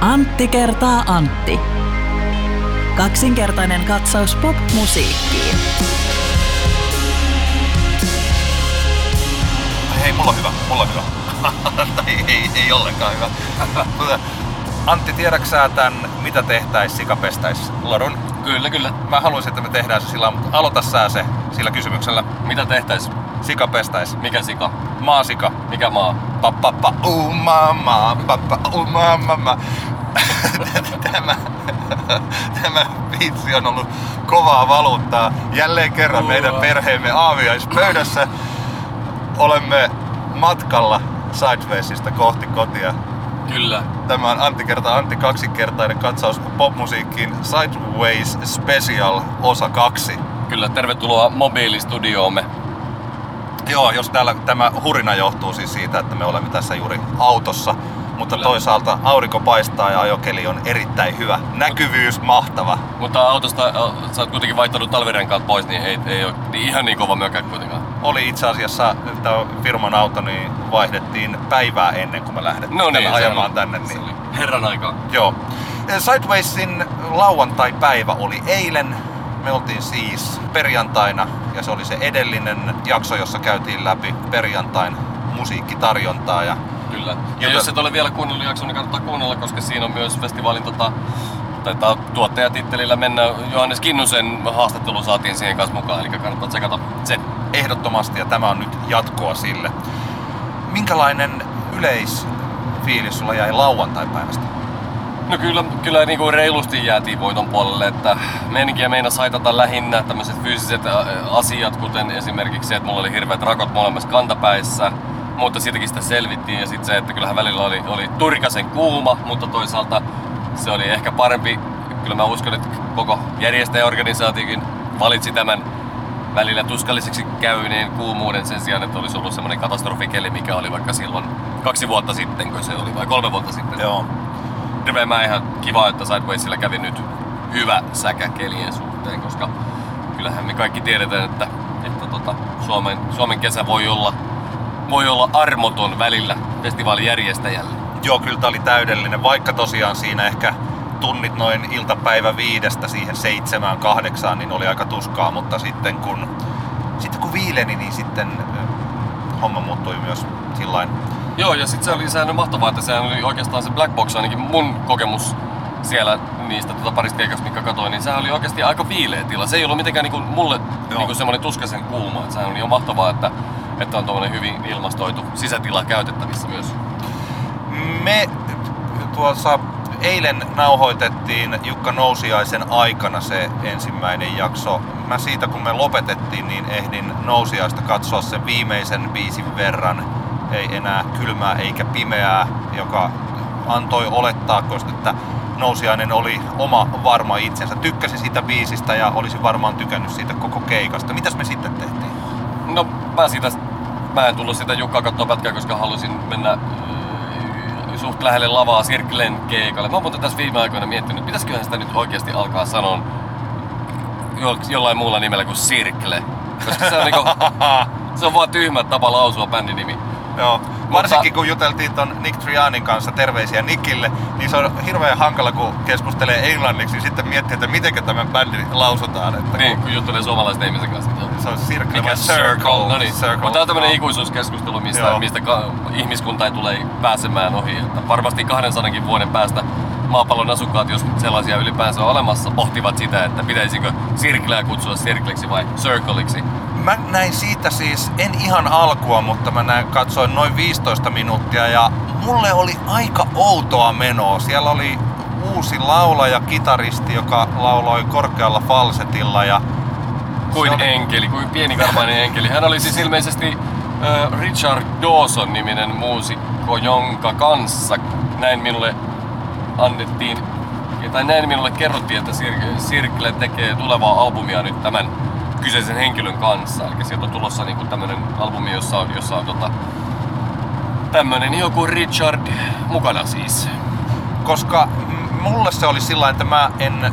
Antti kertaa Antti. Kaksinkertainen katsaus pop-musiikkiin. Hei, mulla on hyvä, mulla on hyvä. ei, ei, ei ollenkaan hyvä. Antti, tiedätkö sä tämän, mitä tehtäis sikapestäis ladun? Kyllä, kyllä. Mä haluaisin, että me tehdään se sillä, mutta aloita sä se sillä kysymyksellä. Mitä tehtäis? Sikapestäis. Mikä sika? Maasika. Mikä maa? Pappa, pa, uu, mama, pappa, uu, mama. Tämä, tämä vitsi on ollut kovaa valuuttaa. Jälleen kerran meidän perheemme aamiaispöydässä olemme matkalla Sidewaysista kohti kotia. Kyllä. Tämä on Antti kerta Antti kaksinkertainen katsaus popmusiikkiin Sideways Special osa 2. Kyllä, tervetuloa mobiilistudioomme. Joo, jos täällä tämä hurina johtuu siis siitä, että me olemme tässä juuri autossa, mutta Kyllä. toisaalta aurinko paistaa ja ajokeli on erittäin hyvä. Näkyvyys mahtava. Mutta autosta sä oot kuitenkin vaihtanut talvirenkaat pois, niin ei, ei ole niin ihan niin kova mökä kuitenkaan. Oli itse asiassa tämä firman auto, niin vaihdettiin päivää ennen kuin me lähdettiin No niin, ajamaan oli- tänne. Niin. Herran aikaa. Joo. Sidewaysin lauantai-päivä oli eilen. Me oltiin siis perjantaina ja se oli se edellinen jakso, jossa käytiin läpi perjantain musiikkitarjontaa. Ja Kyllä. Ja Jota- jos et ole vielä kuunnellut jakson, niin kannattaa kuunnella, koska siinä on myös festivaalin tota, taitaa tuottajatittelillä mennä Johannes Kinnusen haastattelu saatiin siihen kanssa mukaan, eli kannattaa tsekata se. ehdottomasti, ja tämä on nyt jatkoa sille. Minkälainen yleisfiilis sulla jäi lauantai-päivästä? No kyllä, kyllä niin kuin reilusti jäätiin voiton puolelle, että meininkiä meina saitata lähinnä tämmöiset fyysiset asiat, kuten esimerkiksi se, että mulla oli hirveät rakot molemmissa kantapäissä, mutta siitäkin sitä selvittiin ja sitten se, että kyllähän välillä oli, oli turkasen kuuma, mutta toisaalta se oli ehkä parempi, kyllä mä uskon, että koko järjestäjäorganisaatiokin valitsi tämän välillä tuskalliseksi käyneen kuumuuden sen sijaan, että olisi ollut semmoinen katastrofikeli, mikä oli vaikka silloin kaksi vuotta sitten, kun se oli, vai kolme vuotta sitten Joo. Hirveän mä ihan kiva, että Sidewaysilla kävi nyt hyvä säkä kelien suhteen, koska kyllähän me kaikki tiedetään, että, että tota, Suomen, Suomen kesä voi olla, voi olla armoton välillä festivaalijärjestäjälle. Joo, kyllä tää oli täydellinen, vaikka tosiaan siinä ehkä tunnit noin iltapäivä viidestä siihen seitsemään, kahdeksaan, niin oli aika tuskaa, mutta sitten kun, sitten kun viileni, niin sitten homma muuttui myös sillain. Joo, ja sitten se oli sehän mahtavaa, että sehän oli oikeastaan se Black Box, ainakin mun kokemus siellä niistä tota parista keikasta, mitkä katsoin, niin sehän oli oikeasti aika viileä tila. Se ei ollut mitenkään niinku mulle Joo. niinku semmoinen tuskaisen kuuma. Et sehän oli jo mahtavaa, että, että on tuommoinen hyvin ilmastoitu sisätila käytettävissä myös. Me tuossa eilen nauhoitettiin Jukka Nousiaisen aikana se ensimmäinen jakso. Mä siitä kun me lopetettiin, niin ehdin Nousiaista katsoa sen viimeisen biisin verran. Ei enää kylmää eikä pimeää, joka antoi olettaa, koska että Nousiainen oli oma varma itsensä. Tykkäsi siitä biisistä ja olisi varmaan tykännyt siitä koko keikasta. Mitäs me sitten tehtiin? No mä siitä, mä en tullut sitä Jukkaa katsoa pätkää, koska halusin mennä äh, suht lähelle lavaa Sirklen keikalle. Mä oon muuten tässä viime aikoina miettinyt, että pitäisiköhän sitä nyt oikeasti alkaa sanoa jo, jollain muulla nimellä kuin Sirkle. Koska se on, niinku, se on vaan tyhmä tapa lausua bändin nimi. Joo, varsinkin kun juteltiin ton Nick Trianin kanssa, terveisiä Nickille, niin se on hirveän hankala, kun keskustelee englanniksi, niin sitten miettii, että miten tämä bändi lausutaan. Että Niin, kun juttelee suomalaisten ihmisen kanssa. Joo. Se on Circle Mikä vai Circle. No niin. Circle. Mutta tää on tämmönen Joo. ikuisuuskeskustelu, mistä, Joo. mistä ka- ihmiskunta ei tule pääsemään ohi. Että varmasti 200 vuoden päästä maapallon asukkaat, jos sellaisia ylipäänsä on olemassa, pohtivat sitä, että pitäisikö Sirkleä kutsua Circleksi vai Circleiksi. Mä näin siitä siis, en ihan alkua, mutta mä näin, katsoin noin 15 minuuttia ja mulle oli aika outoa menoa. Siellä oli uusi laulaja, kitaristi, joka lauloi korkealla falsetilla ja Kuin oli- enkeli, kuin pienikarmainen enkeli. Hän oli siis ilmeisesti äh, Richard Dawson-niminen muusikko, jonka kanssa näin minulle annettiin, tai näin minulle kerrottiin, että Sir- Sirkle tekee tulevaa albumia nyt tämän kyseisen henkilön kanssa. Eli sieltä on tulossa niinku tämmönen albumi, jossa on, jossa on tota, tämmönen joku Richard mukana siis. koska mulle se oli sillä että mä en,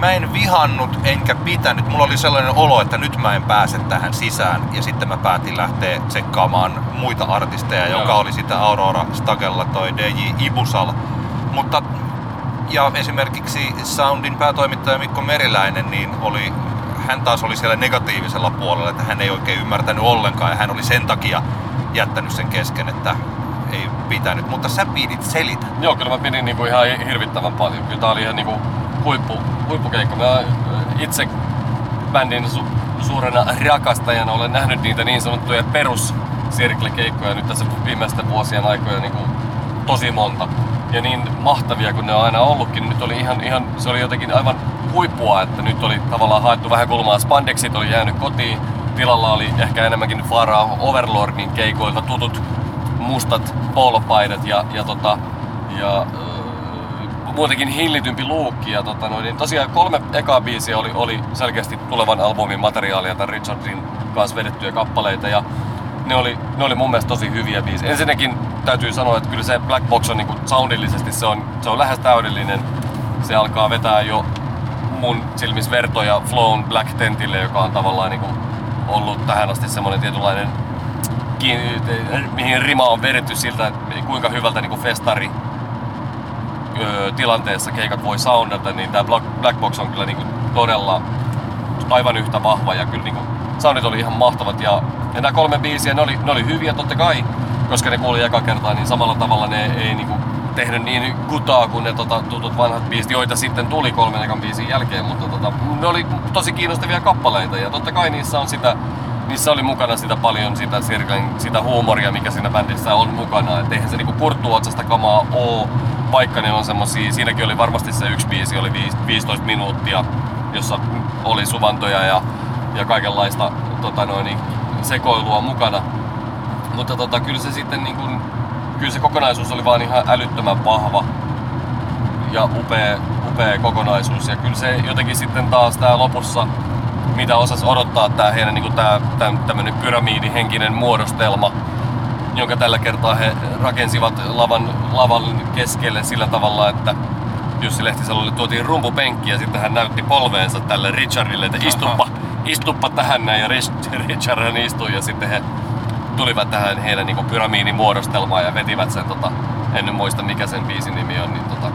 mä en vihannut enkä pitänyt. Mulla oli sellainen olo, että nyt mä en pääse tähän sisään. Ja sitten mä päätin lähteä tsekkaamaan muita artisteja, Joo. joka oli sitä Aurora Stagella toi DJ Ibusal. Mutta ja esimerkiksi Soundin päätoimittaja Mikko Meriläinen, niin oli, hän taas oli siellä negatiivisella puolella, että hän ei oikein ymmärtänyt ollenkaan ja hän oli sen takia jättänyt sen kesken, että ei pitänyt. Mutta sä pidit selitä. Joo, kyllä mä pidin niinku ihan hirvittävän paljon. Kyllä tää oli ihan niinku huippu, huippukeikka. Mä itse bändin su- suurena rakastajana olen nähnyt niitä niin sanottuja perus nyt tässä viimeisten vuosien aikoina niin kuin tosi monta. Ja niin mahtavia kuin ne on aina ollutkin, nyt oli ihan, ihan, se oli jotenkin aivan huippua, että nyt oli tavallaan haettu vähän kulmaa. Spandexit oli jäänyt kotiin, tilalla oli ehkä enemmänkin Faraa Overlordin keikoilta tutut mustat polopaidat ja, ja, tota, ja muutenkin hillitympi luukki. Ja tota, noin, niin tosiaan kolme ekaa biisiä oli, oli selkeästi tulevan albumin materiaalia tai Richardin kanssa vedettyjä kappaleita. Ja ne oli, ne oli mun mielestä tosi hyviä biisejä. Ensinnäkin täytyy sanoa, että kyllä se Black Box on niinku soundillisesti se on, se on lähes täydellinen. Se alkaa vetää jo mun silmis vertoja Flown Black Tentille, joka on tavallaan niinku ollut tähän asti semmoinen tietynlainen mihin rima on vedetty siltä, kuinka hyvältä niinku festari tilanteessa keikat voi soundata, niin tämä Black Box on kyllä niinku todella aivan yhtä vahva ja kyllä niinku soundit oli ihan mahtavat. Ja, ja nämä kolme biisiä, ne oli, ne oli hyviä totta kai, koska ne kuuli eka kertaa, niin samalla tavalla ne ei niinku tehnyt niin kutaa kuin ne tota, tutut vanhat biisit, joita sitten tuli kolmen ekan biisin jälkeen, mutta tota, ne oli tosi kiinnostavia kappaleita ja totta kai niissä on sitä niissä oli mukana sitä paljon sitä Sirkan, sitä huumoria, mikä siinä bändissä on mukana. Et eihän se niinku kurttuotsasta kamaa oo, vaikka ne on semmosia, siinäkin oli varmasti se yksi biisi, oli 15 minuuttia, jossa oli suvantoja ja, ja kaikenlaista tota noin, sekoilua mukana. Mutta tota, kyllä se sitten niin kuin, kyllä se kokonaisuus oli vaan ihan älyttömän vahva ja upea, upea kokonaisuus. Ja kyllä se jotenkin sitten taas tää lopussa mitä osas odottaa tää heidän niinku tää, tää tämmönen pyramidihenkinen muodostelma, jonka tällä kertaa he rakensivat lavan, lavan keskelle sillä tavalla, että Jussi Lehtisalolle tuotiin rumpupenkki ja sitten hän näytti polveensa tälle Richardille, että istuppa, istuppa tähän näin ja Richard hän istui ja sitten he tulivat tähän heidän niin pyramiidin muodostelmaan ja vetivät sen, tota, en muista mikä sen biisin nimi on, niin tota,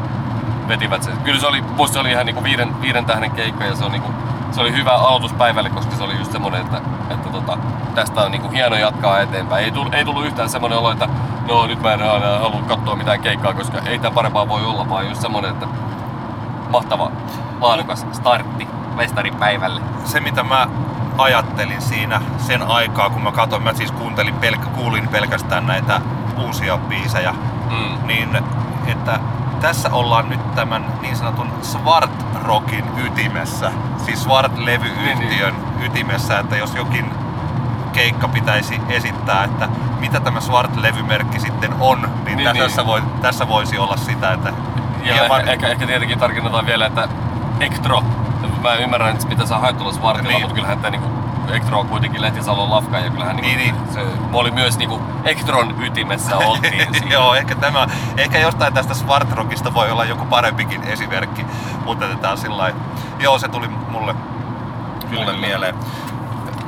vetivät sen. Kyllä se oli, se oli ihan niin viiden, viiden tähden keikka ja se on niin kuin, se oli hyvä aloituspäivälle, koska se oli just semmonen, että, että tota, tästä on niinku hieno jatkaa eteenpäin. Ei tullut, ei tullut yhtään semmonen olo, että no nyt mä en aina halua katsoa mitään keikkaa, koska ei tää parempaa voi olla, vaan just semmonen, että mahtava, laadukas startti mestaripäivälle. Se mitä mä ajattelin siinä sen aikaa, kun mä katsoin, mä siis kuuntelin pelk- kuulin pelkästään näitä uusia biisejä, mm. niin että tässä ollaan nyt tämän niin sanotun Svart Rockin ytimessä, siis Svart-levyyhtiön niin, niin. ytimessä, että jos jokin keikka pitäisi esittää, että mitä tämä Svart-levymerkki sitten on, niin, niin, tässä, niin. Voi, tässä voisi olla sitä, että... Ja hieman... ehkä, ehkä, ehkä tietenkin tarkennetaan vielä, että Ektro, mä ymmärrän, että mitä sä haet tuolla Svartilla, niin. mutta kyllähän tämä niinku Ektro on kuitenkin Lehtisalon lafka ja kyllähän niin, niin, niin. se oli myös niinku Ektron ytimessä oltiin. Joo, ehkä tämä, ehkä jostain tästä Svartrockista voi olla joku parempikin esimerkki, mutta tämä on sillä Joo, se tuli mulle, kyllä, mulle kyllä. mieleen.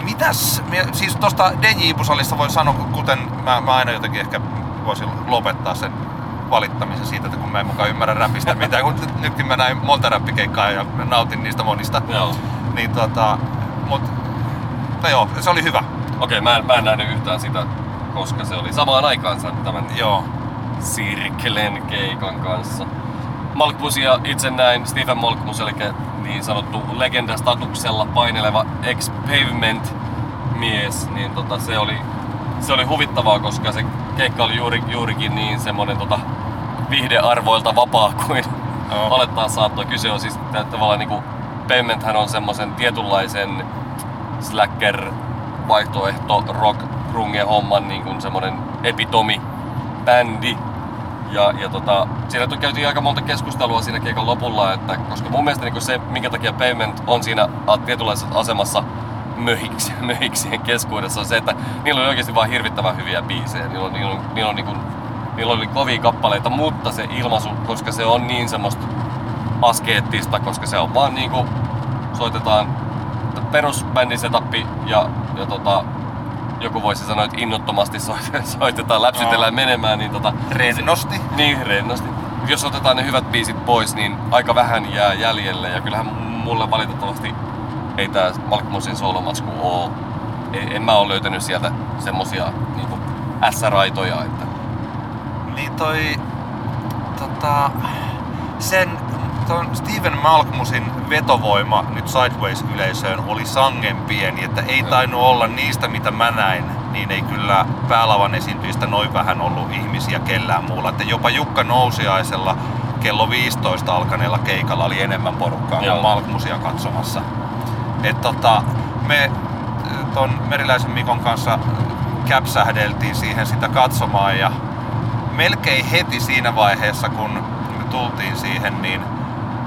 Mitäs, siis tuosta DJ Busalista voi sanoa, kuten mä, mä aina jotenkin ehkä voisin lopettaa sen valittamisen siitä, että kun mä en mukaan ymmärrä räpistä mitään, kun nytkin mä näin monta räppikeikkaa ja nautin niistä monista. Joo. Niin tota, mut mutta joo, se oli hyvä. Okei, mä, en, mä en nähnyt yhtään sitä, koska se oli samaan aikaansa tämän joo. Sirkelen keikan kanssa. Malkmusia itse näin, Stephen Malkmus, eli niin sanottu legendastatuksella paineleva ex-pavement mies, niin tota, se, oli, se oli huvittavaa, koska se keikka oli juuri, juurikin niin semmonen tota, vihdearvoilta vapaa kuin oh. olettaa saattoi. Kyse on siis tavallaan niinku, Pavementhän on semmoisen tietynlaisen slacker vaihtoehto rock runge homman niin kuin semmonen epitomi bändi. Ja, ja tota, siinä käytiin aika monta keskustelua siinä keikan lopulla, että koska mun mielestä niin se, minkä takia Payment on siinä tietynlaisessa asemassa möhiksi, möhiksien keskuudessa on se, että niillä oli oikeasti vain hirvittävän hyviä biisejä. Niillä, on, niillä, on, niillä, on, niin kuin, niillä oli kovia kappaleita, mutta se ilmaisu, koska se on niin semmoista askeettista, koska se on vaan niin kuin, soitetaan perusbändin setappi ja, ja tota, joku voisi sanoa, että innottomasti soitetaan, läpsytellään no. menemään, niin tota... Rennosti. Se, niin, rennosti. jos otetaan ne hyvät biisit pois, niin aika vähän jää jäljelle. Ja kyllähän mulle valitettavasti ei tää Malkmusin solomatsku oo. En, en mä oo löytänyt sieltä semmosia niinku S-raitoja, että Niin toi, tota, sen ton Steven Malkmusin vetovoima nyt Sideways-yleisöön oli sangen pieni, että ei tainnut olla niistä mitä mä näin, niin ei kyllä päälavan esiintyjistä noin vähän ollut ihmisiä kellään muulla. Että jopa Jukka Nousiaisella kello 15 alkaneella keikalla oli enemmän porukkaa Joo. kuin Malkmusia katsomassa. Et tota, me ton Meriläisen Mikon kanssa käpsähdeltiin siihen sitä katsomaan ja melkein heti siinä vaiheessa, kun me tultiin siihen, niin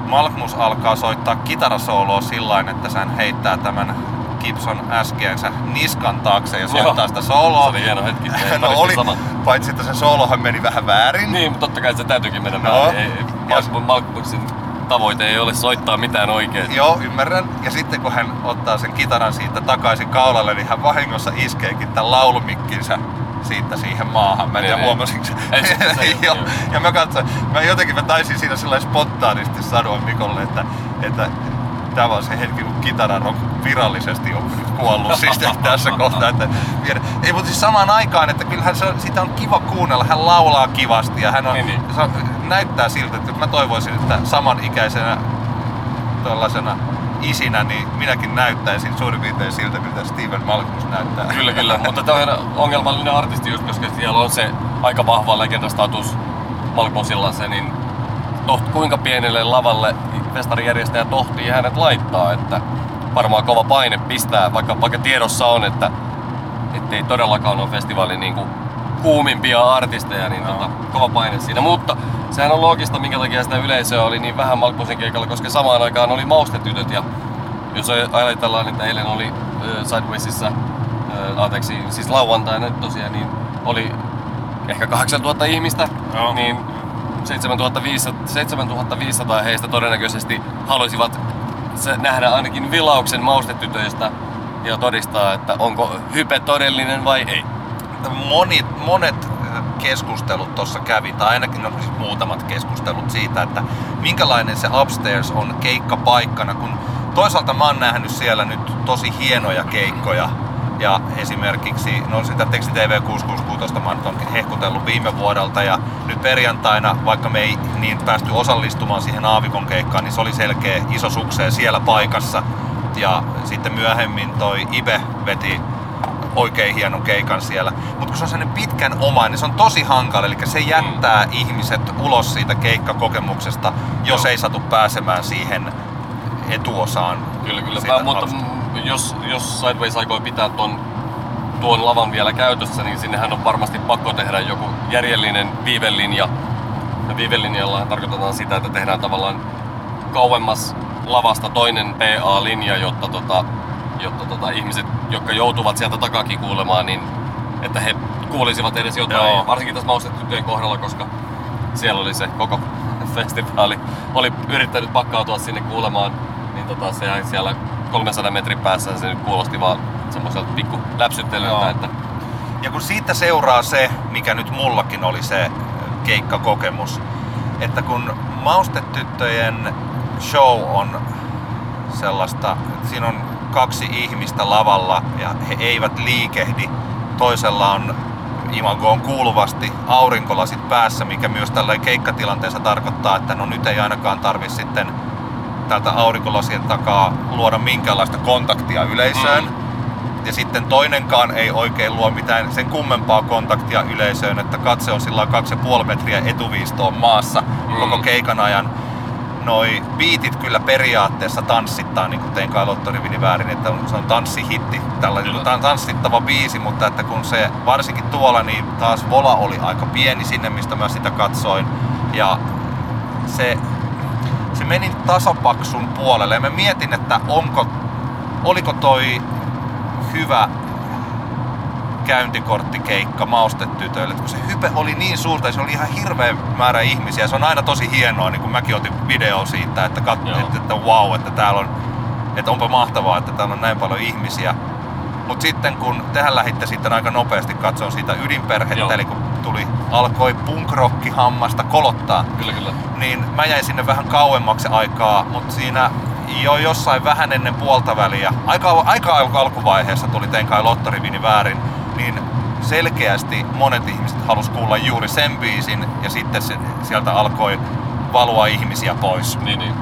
Malkmus alkaa soittaa kitarasooloa sillä että sen heittää tämän Gibson äskeensä niskan taakse ja soittaa sitä sooloa. Se oli hieno hetki. No oli, sama. paitsi että se soolohan meni vähän väärin. Niin, mutta totta kai se täytyykin mennä No. no. ei, ei, Malk- Malkmuksin tavoite ei ole soittaa mitään oikein. Joo, ymmärrän. Ja sitten kun hän ottaa sen kitaran siitä takaisin kaulalle, niin hän vahingossa iskeekin tämän laulumikkinsä siitä siihen maahan. Mä en Niin, tiedä niin. huomasinko se. Joo. joo. Ja mä katsoin, mä jotenkin mä taisin siinä sillä spontaanisti sanoa Mikolle, että, että tämä on se hetki, kun kitaran on virallisesti on kuollut siis tässä kohtaa. Että, ei, mutta siis samaan aikaan, että kyllähän se, on- sitä on kiva kuunnella. Hän laulaa kivasti ja hän on, Niin, niin. Se on, näyttää siltä, että mä toivoisin, että samanikäisenä tuollaisena isinä, niin minäkin näyttäisin suurin piirtein siltä, miltä Steven Malkmus näyttää. Kyllä, kyllä. Mutta tämä on ongelmallinen artisti just, koska siellä on se aika vahva legendastatus Malkmusilla se, niin toht, kuinka pienelle lavalle festarijärjestäjä tohtii hänet laittaa, että varmaan kova paine pistää, vaikka, vaikka tiedossa on, että ettei todellakaan ole festivaalin niin kuin kuumimpia artisteja, niin tota, kova paine siinä. Mutta sehän on loogista, minkä takia sitä yleisöä oli niin vähän Malkmusin keikalla, koska samaan aikaan oli maustetytöt ja jos ajatellaan, että eilen oli äh, Sidewaysissa, äh, anteeksi, siis lauantaina nyt tosiaan, niin oli ehkä 8000 ihmistä, Joo. niin 7500, 7500 heistä todennäköisesti haluaisivat nähdä ainakin vilauksen maustetytöistä ja todistaa, että onko hype todellinen vai ei. Monet, monet keskustelut tuossa kävi, tai ainakin no, siis muutamat keskustelut siitä, että minkälainen se upstairs on keikkapaikkana, kun toisaalta mä oon nähnyt siellä nyt tosi hienoja keikkoja, ja esimerkiksi, no sitä Teksti TV 666 mä nyt on hehkutellut viime vuodelta ja nyt perjantaina, vaikka me ei niin päästy osallistumaan siihen Aavikon keikkaan, niin se oli selkeä iso sukseen siellä paikassa. Ja sitten myöhemmin toi Ibe veti oikein hienon keikan siellä. Mutta kun se on sellainen pitkän omainen, se on tosi hankala. Eli se jättää mm. ihmiset ulos siitä keikkakokemuksesta, jos Joo. ei satu pääsemään siihen etuosaan. Kyllä, kyllä. Mä, mutta jos, jos Sideways aikoo pitää ton, tuon lavan vielä käytössä, niin sinnehän on varmasti pakko tehdä joku järjellinen viivelinja. Ja viivelinjalla tarkoitetaan sitä, että tehdään tavallaan kauemmas lavasta toinen PA-linja, jotta, tota, jotta tota, ihmiset, jotka joutuvat sieltä takakin kuulemaan, niin että he kuulisivat edes jotain. Joo. Varsinkin tässä maustetyttöjen kohdalla, koska siellä oli se koko festivaali. Oli yrittänyt pakkautua sinne kuulemaan, niin tota, se jäi siellä 300 metrin päässä se nyt kuulosti vaan semmoiselta pikku läpsyttelyltä, että Ja kun siitä seuraa se, mikä nyt mullakin oli se keikkakokemus, että kun maustetyttöjen show on sellaista, että siinä on kaksi ihmistä lavalla ja he eivät liikehdi, toisella on imagoon kuuluvasti aurinkolasit päässä, mikä myös tällä keikkatilanteessa tarkoittaa, että no nyt ei ainakaan tarvi sitten täältä aurinkolasien takaa luoda minkäänlaista kontaktia yleisöön. Mm. Ja sitten toinenkaan ei oikein luo mitään sen kummempaa kontaktia yleisöön, että katse on sillä 2,5 metriä etuviistoon maassa Mm. koko keikan ajan. Noi biitit kyllä periaatteessa tanssittaa, niin kuin tein kai Lottorivini väärin, että on- se on tanssihitti, tällainen tan- tanssittava biisi, mutta että kun se varsinkin tuolla, niin taas Vola oli aika pieni sinne, mistä mä sitä katsoin. Ja se, se meni tasapaksun puolelle ja mä mietin, että onko, oliko toi hyvä käyntikorttikeikka maustetytöille, kun se hype oli niin suurta ja se oli ihan hirveä määrä ihmisiä. Se on aina tosi hienoa, niin kuin mäkin otin video siitä, että, kat, Joo. että, että wow, että täällä on, että onpa mahtavaa, että täällä on näin paljon ihmisiä. Mutta sitten kun tehän lähditte sitten aika nopeasti katsomaan siitä ydinperhettä, Joo. eli kun tuli, alkoi punkrokki hammasta kolottaa, Kyllä, kyllä. niin mä jäin sinne vähän kauemmaksi aikaa, mutta siinä jo jossain vähän ennen puolta väliä, aika, aika alku- alkuvaiheessa tuli Tenkai Lottorivini väärin, niin selkeästi monet ihmiset halus kuulla juuri sen biisin ja sitten se, sieltä alkoi valua ihmisiä pois. Niin, niin.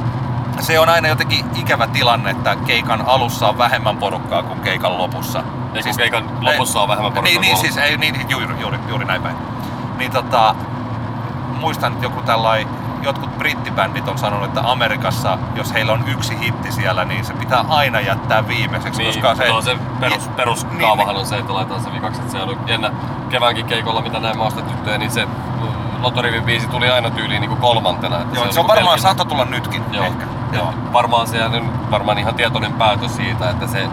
Se on aina jotenkin ikävä tilanne, että keikan alussa on vähemmän porukkaa kuin keikan lopussa. Ei siis keikan lopussa on vähemmän porukkaa Niin, niin siis ei, niin, juuri, juuri, juuri näin päin. Niin tota, muistan, että joku tällainen, jotkut brittibändit on sanonut, että Amerikassa, jos heillä on yksi hitti siellä, niin se pitää aina jättää viimeiseksi, Niin, koska se... no se perus, Ja- peruskaavahan niin, on se, että laitetaan se vikaksi. Että se on jännä keväänkin keikolla, mitä näin maasta tyttöjä, niin se mm, Lottorivin biisi tuli aina tyyliin niin kuin kolmantena. Että Joo, se on niinku varmaan saattaa tulla nytkin Joo. ehkä. Joo. Varmaan se on varmaan ihan tietoinen päätös siitä, että se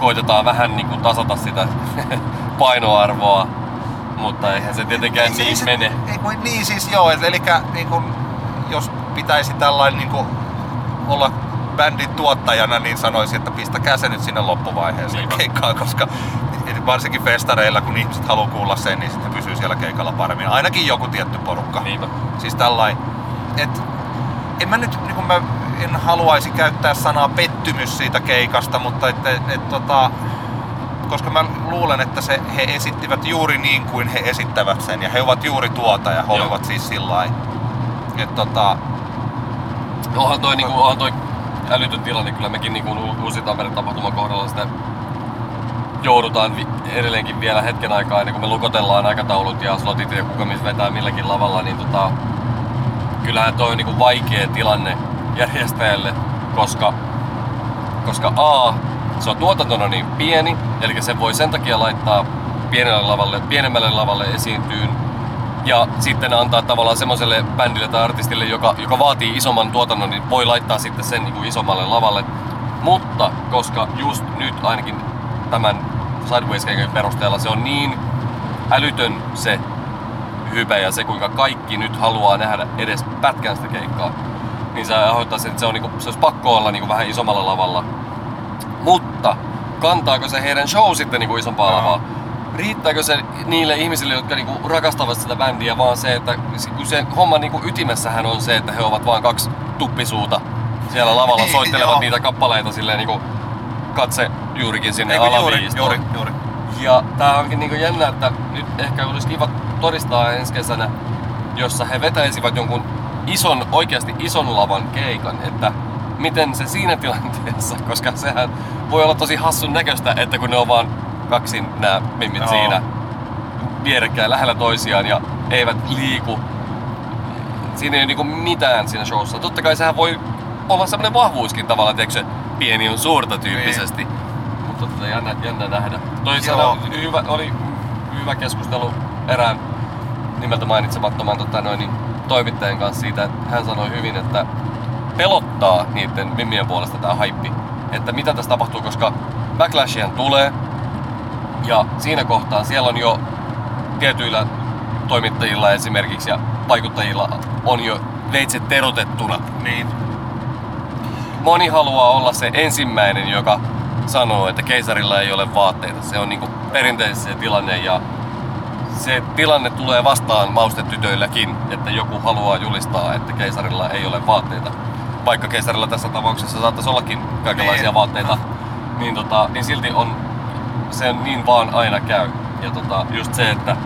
koitetaan vähän niin kuin tasata sitä painoarvoa, mutta eihän se tietenkään Ei niin se- mene. Ei, kun, niin siis joo, eli niin kun, jos pitäisi tällainen niin kun, olla bändin tuottajana, niin sanoisin, että pistäkää se nyt sinne loppuvaiheeseen Niinpä. keikkaan, koska varsinkin festareilla, kun ihmiset haluaa kuulla sen, niin sitten pysyy siellä keikalla paremmin. Ainakin joku tietty porukka. Niinpä. Siis tällainen, että en mä nyt, niin kuin mä en haluaisi käyttää sanaa pettymys siitä keikasta, mutta että et, et, tota, koska mä luulen, että se, he esittivät juuri niin kuin he esittävät sen ja he ovat juuri tuota ja he Joo. olivat siis sillä lailla. Että tota, Onhan toi, niinku, onhan toi älytön tilanne, kyllä mekin niinku Uusi Tampereen tapahtuman kohdalla sitä joudutaan vi- edelleenkin vielä hetken aikaa ennen kuin me lukotellaan aikataulut ja slotit ja kuka missä vetää milläkin lavalla, niin tota, kyllähän toi on niinku vaikea tilanne järjestäjälle, koska, koska A, se on tuotantona niin pieni, eli se voi sen takia laittaa pienelle lavalle, pienemmälle lavalle esiintyyn ja sitten antaa tavallaan semmoiselle bändille tai artistille, joka, joka vaatii isomman tuotannon, niin voi laittaa sitten sen niin kuin isommalle lavalle. Mutta koska just nyt ainakin tämän sideways perusteella se on niin älytön se hype ja se kuinka kaikki nyt haluaa nähdä edes pätkän sitä keikkaa, niin se aiheuttaa sen, että se, on niinku, se olisi pakko olla niinku vähän isommalla lavalla. Mutta kantaako se heidän show sitten niinku isompaa Joo. lavaa? Riittääkö se niille ihmisille, jotka niinku rakastavat sitä bändiä, vaan se, että se- kun se homman niinku ytimessähän on se, että he ovat vain kaksi tuppisuuta siellä lavalla soittelevat niitä kappaleita silleen niinku katse juurikin sinne ei, kun juuri, juuri, juuri. Ja tää onkin niinku jännä, että nyt ehkä olisi kiva todistaa ensi kesänä, jossa he vetäisivät jonkun ison, oikeasti ison lavan keikan, että miten se siinä tilanteessa, koska sehän voi olla tosi hassun näköistä, että kun ne on vaan kaksin nämä mimmit Joo. siinä vierekkäin lähellä toisiaan ja eivät liiku. Siinä ei ole niinku mitään siinä showssa. Totta kai sehän voi olla semmoinen vahvuuskin tavallaan, tiedätkö, se pieni on suurta tyyppisesti. Mutta tota, jännä, jännä nähdä. Toisaalta hyvä, oli hyvä keskustelu erään nimeltä mainitsemattoman tota, noin, niin, toimittajan kanssa siitä, että hän sanoi hyvin, että pelottaa niiden mimmien puolesta tämä haippi. Että mitä tässä tapahtuu, koska backlashian tulee ja siinä kohtaa siellä on jo tietyillä toimittajilla esimerkiksi ja vaikuttajilla on jo veitset terotettuna. Niin. Moni haluaa olla se ensimmäinen, joka sanoo, että keisarilla ei ole vaatteita. Se on niinku perinteisesti se tilanne ja se tilanne tulee vastaan maustetytöilläkin, että joku haluaa julistaa, että keisarilla ei ole vaatteita. Vaikka keisarilla tässä tapauksessa saattaisi ollakin kaikenlaisia Niin. vaatteita, niin, tota, niin silti on se niin vaan aina käy. Ja tota, just se, että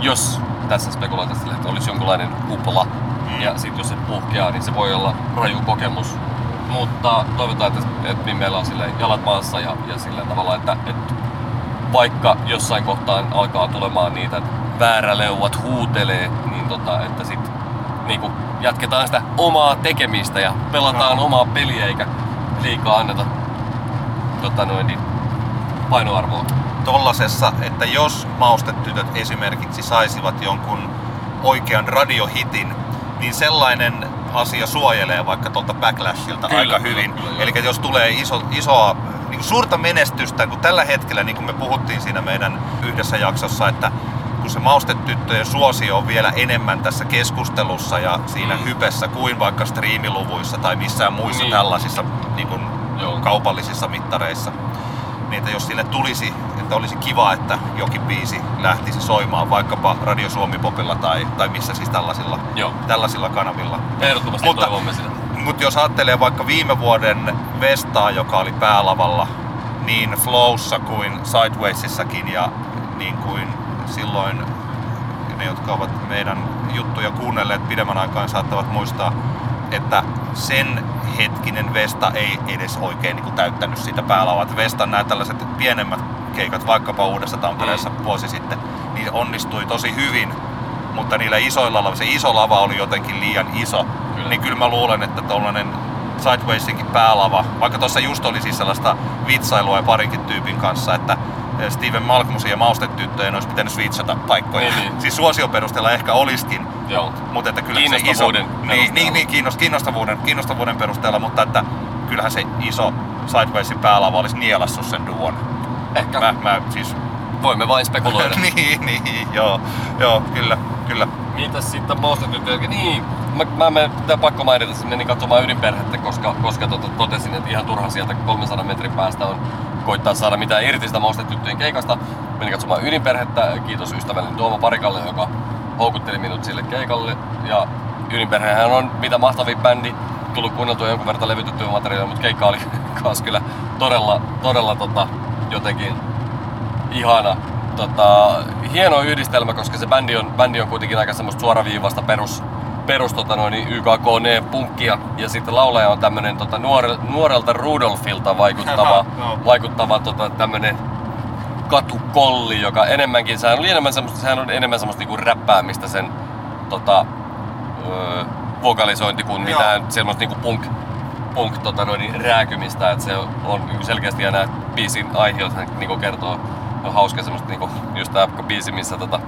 jos tässä spekuloitaisiin, sille, että olisi jonkunlainen kupla, Mm. ja sitten jos se puhkeaa, niin se voi olla raju kokemus. Mutta toivotaan, että, että niin meillä on sille jalat maassa ja, ja sillä tavalla, että, että vaikka jossain kohtaan alkaa tulemaan niitä vääräleuvat huutelee, niin tota, että sit niinku jatketaan sitä omaa tekemistä ja pelataan No. omaa peliä eikä liikaa anneta tota noin, niin, painoarvoa. tollasessa, että jos maustetytöt esimerkiksi saisivat jonkun oikean radiohitin, niin sellainen asia suojelee vaikka tuolta Backlashilta Kyllä, aika hyvin. kyllä. Eli jos tulee iso, isoa, niin suurta menestystä, kun tällä hetkellä, niin kuin me puhuttiin siinä meidän yhdessä jaksossa, että kun se maustetyttöjen suosio on vielä enemmän tässä keskustelussa ja siinä Mm. hypessä kuin vaikka striimiluvuissa tai missään muissa Niin. tällaisissa niin kuin Joo. kaupallisissa mittareissa, niin että jos sille tulisi, että olisi kiva, että jokin biisi lähtisi soimaan vaikkapa Radio Suomi Popilla tai, tai missä siis tällaisilla, Joo. tällaisilla kanavilla. Ehdottomasti Mutta- toivomme sitä. Mutta jos ajattelee vaikka viime vuoden Vestaa, joka oli päälavalla niin Flowssa kuin Sidewaysissakin ja niin kuin silloin ne, jotka ovat meidän juttuja kuunnelleet pidemmän aikaan, saattavat muistaa, että sen hetkinen Vesta ei edes oikein niin kuin täyttänyt sitä päälavaa. Että Vestan nämä tällaiset pienemmät keikat, vaikkapa Uudessa Tampereessa vuosi sitten, niin onnistui tosi hyvin. Mutta niillä isoilla se iso lava oli jotenkin liian iso, Kyllä. niin kyllä mä luulen, että tuollainen Sidewaysinkin päälava, vaikka tuossa just oli siis sellaista vitsailua ja parinkin tyypin kanssa, että Steven Malkmusin ja Maustetyttöjen olisi pitänyt switchata paikkoja. Niin, niin. Siis suosion perusteella ehkä olisikin, Joo. mutta että kyllä se iso... Niin, niin, niin kiinnost, kiinnostavuuden, kiinnostavuuden perusteella, mutta että kyllähän se iso Sidewaysin päälava olisi nielassut sen duon. Ehkä. Mä, mä siis... Voimme vain spekuloida. niin, niin, joo, joo, kyllä, kyllä. Mitäs sitten maustetyttöjä? Niin, mä, mä menen, pakko mainita, että menin katsomaan ydinperhettä, koska, koska tota, totesin, että ihan turha sieltä 300 metrin päästä on koittaa saada mitään irti sitä maustetyttöjen keikasta. Menin katsomaan ydinperhettä, kiitos ystävälleni Tuomo Parikalle, joka houkutteli minut sille keikalle. Ja ydinperhehän on mitä mahtavin bändi, tullut kuunneltua jonkun verran levytettyä materiaalia, mutta keikka oli kans kyllä todella, todella tota, jotenkin ihana. Tota, hieno yhdistelmä, koska se bändi on, bändi on kuitenkin aika semmoista suoraviivasta perus, perus tota noin, YKK-punkkia. Ja sitten laulaja on tämmönen tota, nuore, nuorelta Rudolfilta vaikuttava, Joo. vaikuttava tota, tämmönen katukolli, joka enemmänkin, sehän, oli enemmän semmoista, sehän on enemmän semmoista niinku räppäämistä sen tota, öö, vokalisointi kuin Joo. mitään semmoista niinku punk, punk tota noin, rääkymistä, että se on niinku selkeästi ja nämä biisin aiheet niinku kertoo on hauska semmoista niinku, just tää biisi, missä tota,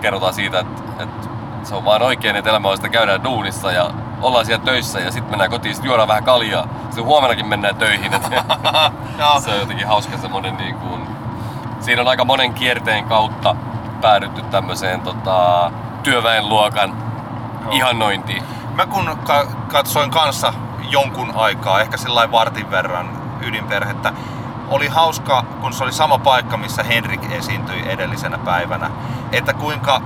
kerrotaan siitä, että, että se on vaan oikein, että elämä on sitä käydään duunissa ja ollaan siellä töissä ja sitten mennään kotiin, sitten juodaan vähän kaljaa. Sitten huomenakin mennään töihin. Et se on jotenkin hauska semmonen niin kuin, siinä on aika monen kierteen kautta päädytty tämmöiseen tota, työväenluokan Joo. ihannointiin. Mä kun ka- katsoin kanssa jonkun aikaa, ehkä sillä vartin verran ydinperhettä, oli hauska, kun se oli sama paikka, missä Henrik esiintyi edellisenä päivänä, että kuinka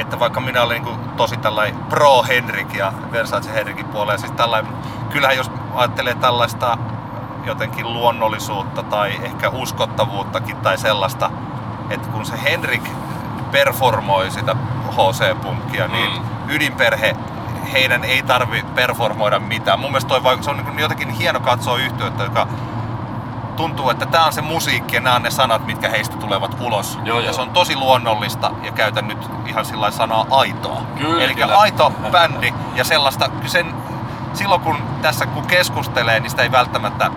että vaikka minä olen niin tosi tällainen pro Henrik ja Versace Henrikin puolella, siis tällainen, kyllähän jos ajattelee tällaista jotenkin luonnollisuutta tai ehkä uskottavuuttakin tai sellaista, että kun se Henrik performoi sitä HC-punkkia, niin Mm. ydinperhe, heidän ei tarvi performoida mitään. Mun mielestä toi, se on niin jotenkin hieno katsoa yhtiötä, joka tuntuu, että tämä on se musiikki ja nämä on ne sanat, mitkä heistä tulevat ulos. Joo, ja joo. se on tosi luonnollista ja käytän nyt ihan sillä sanaa aitoa. Kyllä, Eli kyllä. aito bändi ja sellaista, sen, silloin kun tässä kun keskustelee, niin sitä ei välttämättä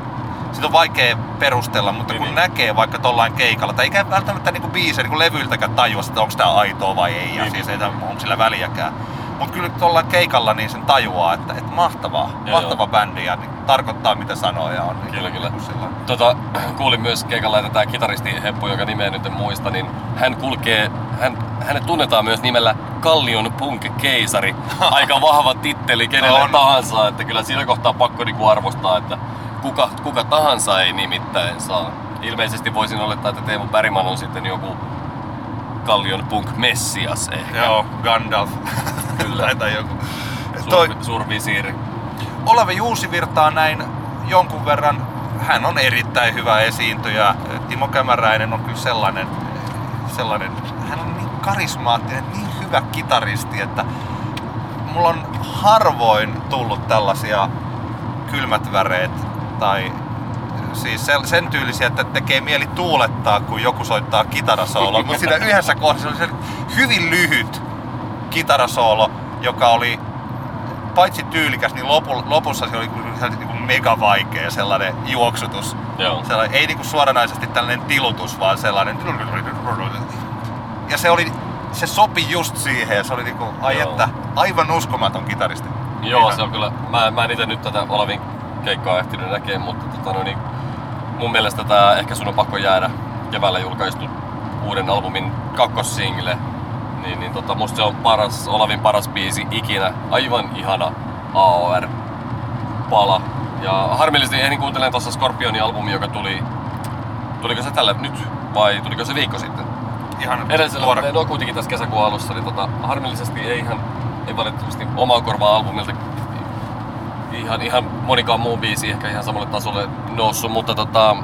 sitä on vaikea perustella, mutta Niin, kun niin. näkee vaikka tollain keikalla, tai eikä välttämättä niinku biisejä niinku levyiltäkään tajua, että onko tää aitoa vai ei, ja Niin. siis ei onko sillä väliäkään. Mutta kyllä tuolla keikalla niin sen tajuaa, että, että mahtavaa, Joo, mahtava joo. bändi ja niin tarkoittaa mitä sanoja on. Niin Kyllä, kyllä. niin sillä- Tota, kuulin myös keikalla, että tämä kitaristi Heppu, joka nimeä nyt en muista, niin hän kulkee, hän, hänet tunnetaan myös nimellä Kallion Punk-keisari. Aika vahva titteli kenelle On. tahansa, että kyllä siinä kohtaa pakko niinku arvostaa, että kuka, kuka tahansa ei nimittäin saa. Ilmeisesti voisin olettaa, että Teemu Bergman on sitten joku Kallion Punk-messias ehkä. Joo, Gandalf. Kyllä. tai, joku. Toi, Suur, suurvisiiri. Olavi Juusivirtaa näin jonkun verran. Hän on erittäin hyvä esiintyjä. Timo Kämäräinen on kyllä sellainen, sellainen hän on niin karismaattinen, niin hyvä kitaristi, että mulla on harvoin tullut tällaisia kylmät väreet tai siis sen, tyylisiä, että tekee mieli tuulettaa, kun joku soittaa kitarasooloa. Mutta siinä yhdessä kohdassa oli se hyvin lyhyt kitarasoolo, joka oli paitsi tyylikäs, niin lopu, lopussa se oli niin kuin mega vaikea sellainen juoksutus. Joo. Sellainen, ei niinku suoranaisesti tällainen tilutus, vaan sellainen... Ja se oli, se sopi just siihen se oli niinku, ai Joo. että, aivan uskomaton kitaristi. Joo, Ihan. se on kyllä. Mä, mä en itse nyt tätä Olavin keikkaa ehtinyt näkemään, mutta tota, no niin, mun mielestä tää Ehkä sun on pakko jäädä keväällä julkaistu uuden albumin kakkossingle. Niin, niin tota, musta se on paras, Olavin paras biisi ikinä. Aivan ihana AOR pala. Ja harmillisesti ehdin kuuntelemaan tuossa Scorpionin albumi, joka tuli... Tuliko se tällä nyt vai tuliko se viikko sitten? Ihan Edellisellä tuore. no kuitenkin tässä kesäkuun alussa, niin tota, harmillisesti ei ihan, ei valitettavasti omaa korvaa albumilta ihan, ihan monikaan muu biisi ehkä ihan samalle tasolle noussut, mutta tota,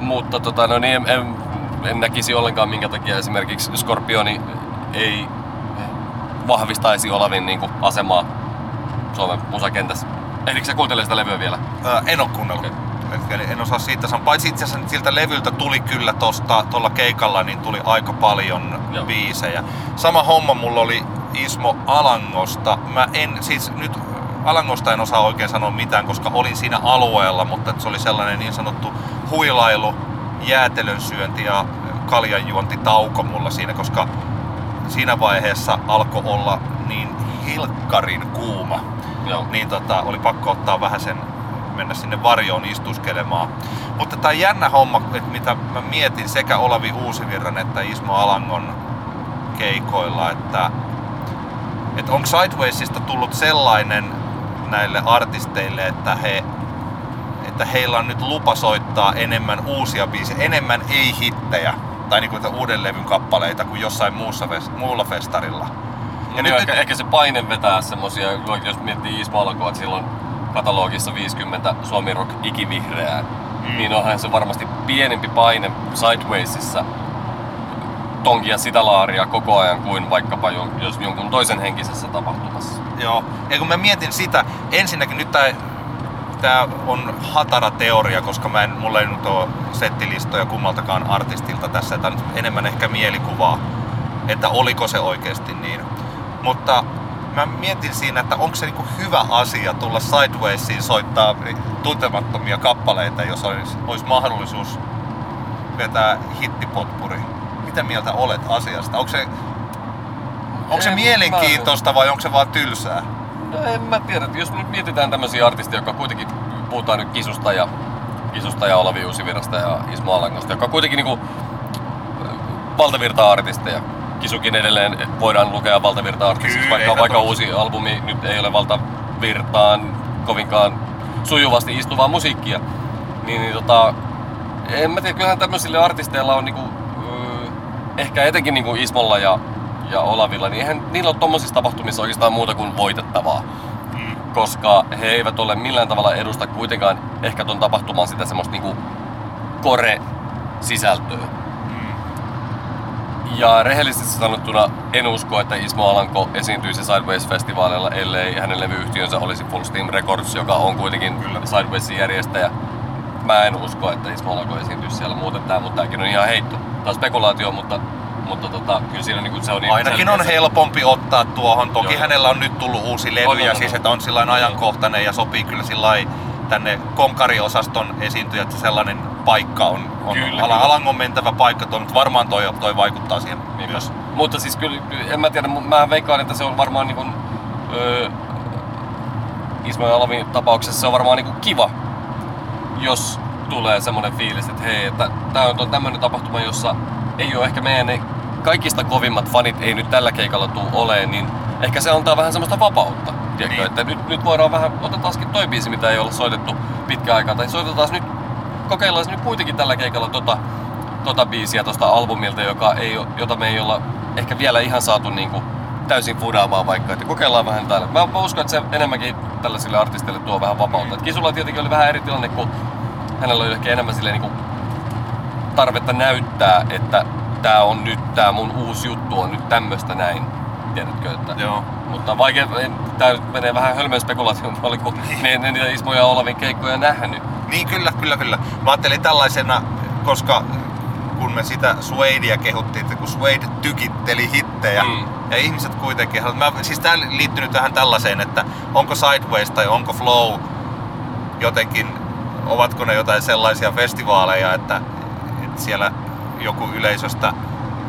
mutta tota, no niin, en, en, en, näkisi ollenkaan minkä takia esimerkiksi Scorpioni ei vahvistaisi Olavin niin kuin, asemaa Suomen musakentässä. Ehdikö sä kuuntele sitä levyä vielä? Ää, en oo kuunnellut. Eli en osaa siitä sanoa. Paitsi itse asiassa siltä levyltä tuli kyllä tosta, tuolla keikalla, niin tuli aika paljon Joo. biisejä. Sama homma mulla oli Ismo Alangosta. Mä en, siis nyt Alangosta en osaa oikein sanoa mitään, koska olin siinä alueella, mutta se oli sellainen niin sanottu huilailu, jäätelön syönti ja kaljanjuontitauko mulla siinä, koska siinä vaiheessa alkoi olla niin hilkkarin kuuma Joo. niin tota, oli pakko ottaa vähän sen, mennä sinne varjoon istuskelemaan. Mutta tämä jännä homma, että mitä mä mietin sekä Olavi Uusivirran että Ismo Alangon keikoilla, että, että onko Sidewaysista tullut sellainen näille artisteille, että he että heillä on nyt lupa soittaa enemmän uusia biisejä, enemmän ei-hittejä tai niinku uuden levyn kappaleita kuin jossain muussa, muulla festarilla. Ja nyt, ehkä, ehkä, se paine vetää semmosia, jos miettii Ismo Alankoa, että silloin katalogissa 50 Suomi Rock ikivihreää, mm. niin onhan se varmasti pienempi paine Sidewaysissa tonkia sitä laaria koko ajan kuin vaikkapa jo, jos jonkun toisen henkisessä tapahtumassa. Joo, ja kun mä mietin sitä, ensinnäkin nyt tää, tää on hatara teoria, koska mä en, mulla ei nyt ole settilistoja kummaltakaan artistilta tässä, että on enemmän ehkä mielikuvaa, että oliko se oikeasti niin. Mutta mä mietin siinä, että onko se niinku hyvä asia tulla Sidewaysiin soittaa tuntemattomia kappaleita, jos olisi, olisi mahdollisuus vetää hittipotpuri. Mitä mieltä olet asiasta? Onko se, onko se En mä- mielenkiintoista vai onko se vaan tylsää? No en mä tiedä, jos nyt mietitään tämmöisiä artisteja, jotka kuitenkin puhutaan nyt Kisusta ja Kisusta ja Olavi Uusivirrasta ja Ismo Alangosta, jotka on kuitenkin niinku valtavirta-artisteja. Kisukin edelleen voidaan lukea valtavirta-artistiksi, Kyllä, vaikka, vaikka uusi albumi nyt ei ole valtavirtaan kovinkaan sujuvasti istuvaa musiikkia. Niin, niin tota, en mä tiedä, kyllähän tämmöisille artisteilla on niinku, ehkä etenkin niinku Ismolla ja, ja Olavilla, niin eihän niillä ole tommosissa tapahtumissa oikeastaan muuta kuin voitettavaa. Koska he eivät ole millään tavalla edusta kuitenkaan ehkä ton tapahtumaan sitä semmoista niinku kore-sisältöä. Ja rehellisesti sanottuna en usko, että Ismo Alanko esiintyisi Sideways-festivaaleilla, ellei hänen levyyhtiönsä olisi Full Steam Records, joka on kuitenkin Sidewaysin järjestäjä. Mä en usko, että Ismo Alanko esiintyisi siellä muuten tää, mutta tääkin on ihan heitto. Tää on spekulaatio, mutta, mutta tota, kyllä siinä niinku se on niin Ainakin on helpompi ottaa tuohon. Toki Joo. hänellä on nyt tullut uusi levy On, ja on, siis, että on sillä ajankohtainen ja sopii kyllä sillä tänne konkariosaston esiintyjät sellainen paikka on, on Kyllä, Ala- kyllä. Alangon mentävä paikka, tuo, mutta varmaan toi, toi vaikuttaa siihen Niin myös. Mutta siis kyllä, en mä tiedä, mä veikkaan, että se on varmaan niin kuin, öö, Ismo ja Alavin tapauksessa se on varmaan niin kuin kiva, jos tulee semmoinen fiilis, että hei, että tää on tämmöinen tapahtuma, jossa ei ole ehkä meidän ne kaikista kovimmat fanit ei nyt tällä keikalla tuu oleen, niin ehkä se antaa vähän semmoista vapautta. Tiedätkö, Niin. että nyt, nyt voidaan vähän, otetaankin toi biisi, mitä ei ole soitettu pitkään aikaa, tai soitetaan nyt, kokeillaan nyt kuitenkin tällä keikalla tota, tota biisiä tosta albumilta, joka ei, jota me ei olla ehkä vielä ihan saatu niinku täysin fudaamaan vaikka, että kokeillaan vähän täällä. Mä, mä uskon, että se enemmänkin tällaisille artisteille tuo vähän vapautta. Et Kisulla tietenkin oli vähän eri tilanne, kun hänellä oli ehkä enemmän silleen niinku tarvetta näyttää, että tää on nyt, tää mun uusi juttu on nyt tämmöstä näin. Tiedätkö, että... Joo. Mutta vaikea, tää nyt menee vähän hölmön spekulaation puolelle, kun ne, ne niitä Ismo ja Olavin keikkoja nähnyt. Niin kyllä, kyllä, kyllä. Mä ajattelin tällaisena, koska kun me sitä Suadea kehuttiin, että kun Suede tykitteli hittejä, Mm. ja ihmiset kuitenkin, mä, siis tää liittyy nyt tähän tällaiseen, että onko Sideways tai onko Flow jotenkin, ovatko ne jotain sellaisia festivaaleja, että, että siellä joku yleisöstä,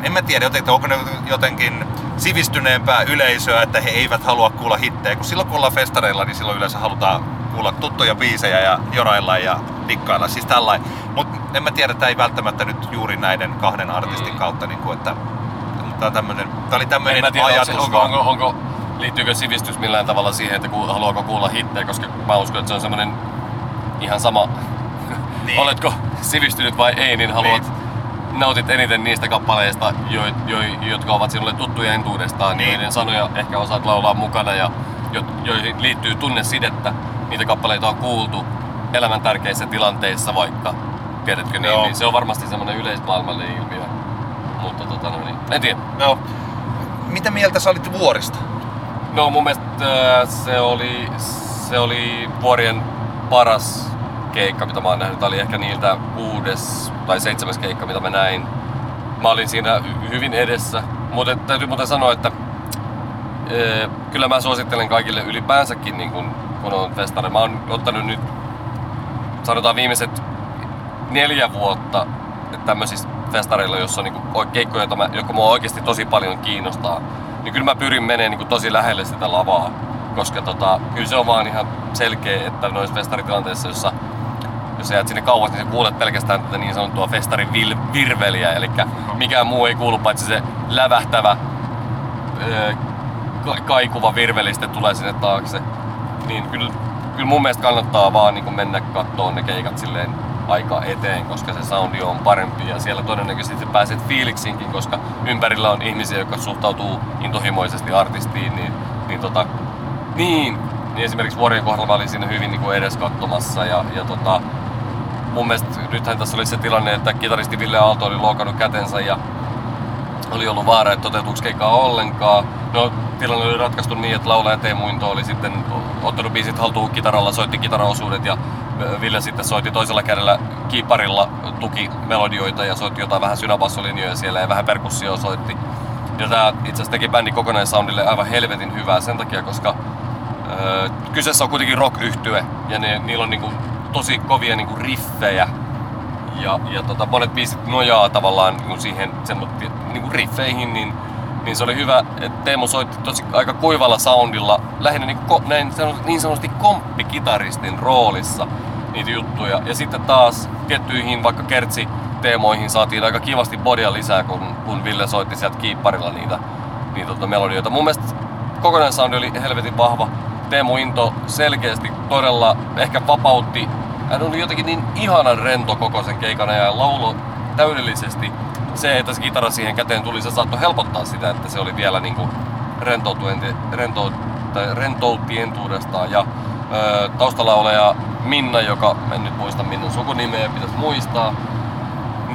en mä tiedä, jotenkin, onko ne jotenkin sivistyneempää yleisöä, että he eivät halua kuulla hittejä, kun silloin kun ollaan festareilla, niin silloin yleensä halutaan kuulla tuttuja biisejä ja jorailla ja dikkailla, siis tällainen. Mutta en mä tiedä, että ei välttämättä nyt juuri näiden kahden artistin Mm. kautta, niin kuin, että Tää, tämmönen, tää oli En tämmöinen ajatus se- onko, onko, onko, liittyykö sivistys millään tavalla siihen, että ku, haluaako kuulla hittejä, koska mä uskon, että se on semmoinen ihan sama, Niin. oletko sivistynyt vai ei, niin haluat Niin. nautit eniten niistä kappaleista, jo, jo, jotka ovat sinulle tuttuja entuudestaan, niin. Joiden sanoja ehkä osaat laulaa mukana ja jo, joihin liittyy tunnesidettä. Niitä kappaleita on kuultu elämän tärkeissä tilanteissa vaikka, tiedätkö niin, Joo. niin se on varmasti semmoinen yleismaailmallinen ilmiö. Mutta tota no niin, en tiedä. No, mitä mieltä sä olit vuorista? No mun mielestä äh, se oli, se oli vuorien paras keikka, mitä mä oon nähnyt. Tää oli ehkä niiltä kuudes tai seitsemäs keikka, mitä mä näin. Mä olin siinä hy- hyvin edessä, mutta täytyy muuten sanoa, että äh, kyllä mä suosittelen kaikille ylipäänsäkin, niin kun, kun on festari. Mä oon ottanut nyt, sanotaan viimeiset neljä vuotta tämmöisissä festareilla, jossa on oi- keikkoja, jotka mua oikeasti tosi paljon kiinnostaa, niin kyllä mä pyrin menemään niinku tosi lähelle sitä lavaa. Koska tota, kyllä se on vaan ihan selkeä, että noissa festaritilanteissa, jossa jos jäät sinne kauas, niin sä kuulet pelkästään tätä niin sanottua festarin vil- virveliä. Eli mikään muu ei kuulu paitsi se lävähtävä, öö, ka- kaikuva virveli sitten tulee sinne taakse. Niin kyllä, kyllä mun mielestä kannattaa vaan niin mennä kattoon ne keikat silleen aika eteen, koska se soundi on parempi ja siellä todennäköisesti pääset fiiliksiinkin, koska ympärillä on ihmisiä, jotka suhtautuu intohimoisesti artistiin, niin, niin, tota, niin, niin esimerkiksi Vuorien kohdalla mä olin siinä hyvin niin kuin edes katsomassa ja, ja tota, mun mielestä nythän tässä oli se tilanne, että kitaristi Ville Aalto oli loukannut kätensä ja oli ollut vaara, että toteutuuko keikkaa ollenkaan. No, tilanne oli ratkaistu niin, että laulaja Teemu Into oli sitten ottanut biisit haltuun kitaralla, soitti kitaraosuudet ja Ville sitten soitti toisella kädellä kiiparilla tuki melodioita ja soitti jotain vähän synabassolinjoja siellä ja vähän perkussioa soitti. Ja tää itse asiassa teki bändin kokonaissoundille aivan helvetin hyvää sen takia, koska öö, kyseessä on kuitenkin rock yhtye ja ne, niillä on niinku tosi kovia niinku riffejä ja, ja tota, monet biisit nojaa tavallaan niin siihen semmoitti, niin kuin riffeihin, niin, niin se oli hyvä, että Teemu soitti tosi aika kuivalla soundilla, lähinnä niin, ko, näin, niin sanotusti komppikitaristin roolissa niitä juttuja. Ja sitten taas tiettyihin vaikka kertsi teemoihin saatiin aika kivasti bodia lisää, kun, kun Ville soitti sieltä kiipparilla niitä, niitä tota melodioita. Mun mielestä kokonaissoundi oli helvetin vahva. Teemu Into selkeästi todella ehkä vapautti. Hän oli jotenkin niin ihanan rento koko sen keikan ajan ja laulo täydellisesti. Se, että se kitara siihen käteen tuli, se saattoi helpottaa sitä, että se oli vielä niinku rentoutuenti, rento, tai rentoutti entuudestaan. Ja ö, taustalla oleja Minna, joka, en nyt muista Minnan sukunimeä, pitäisi muistaa,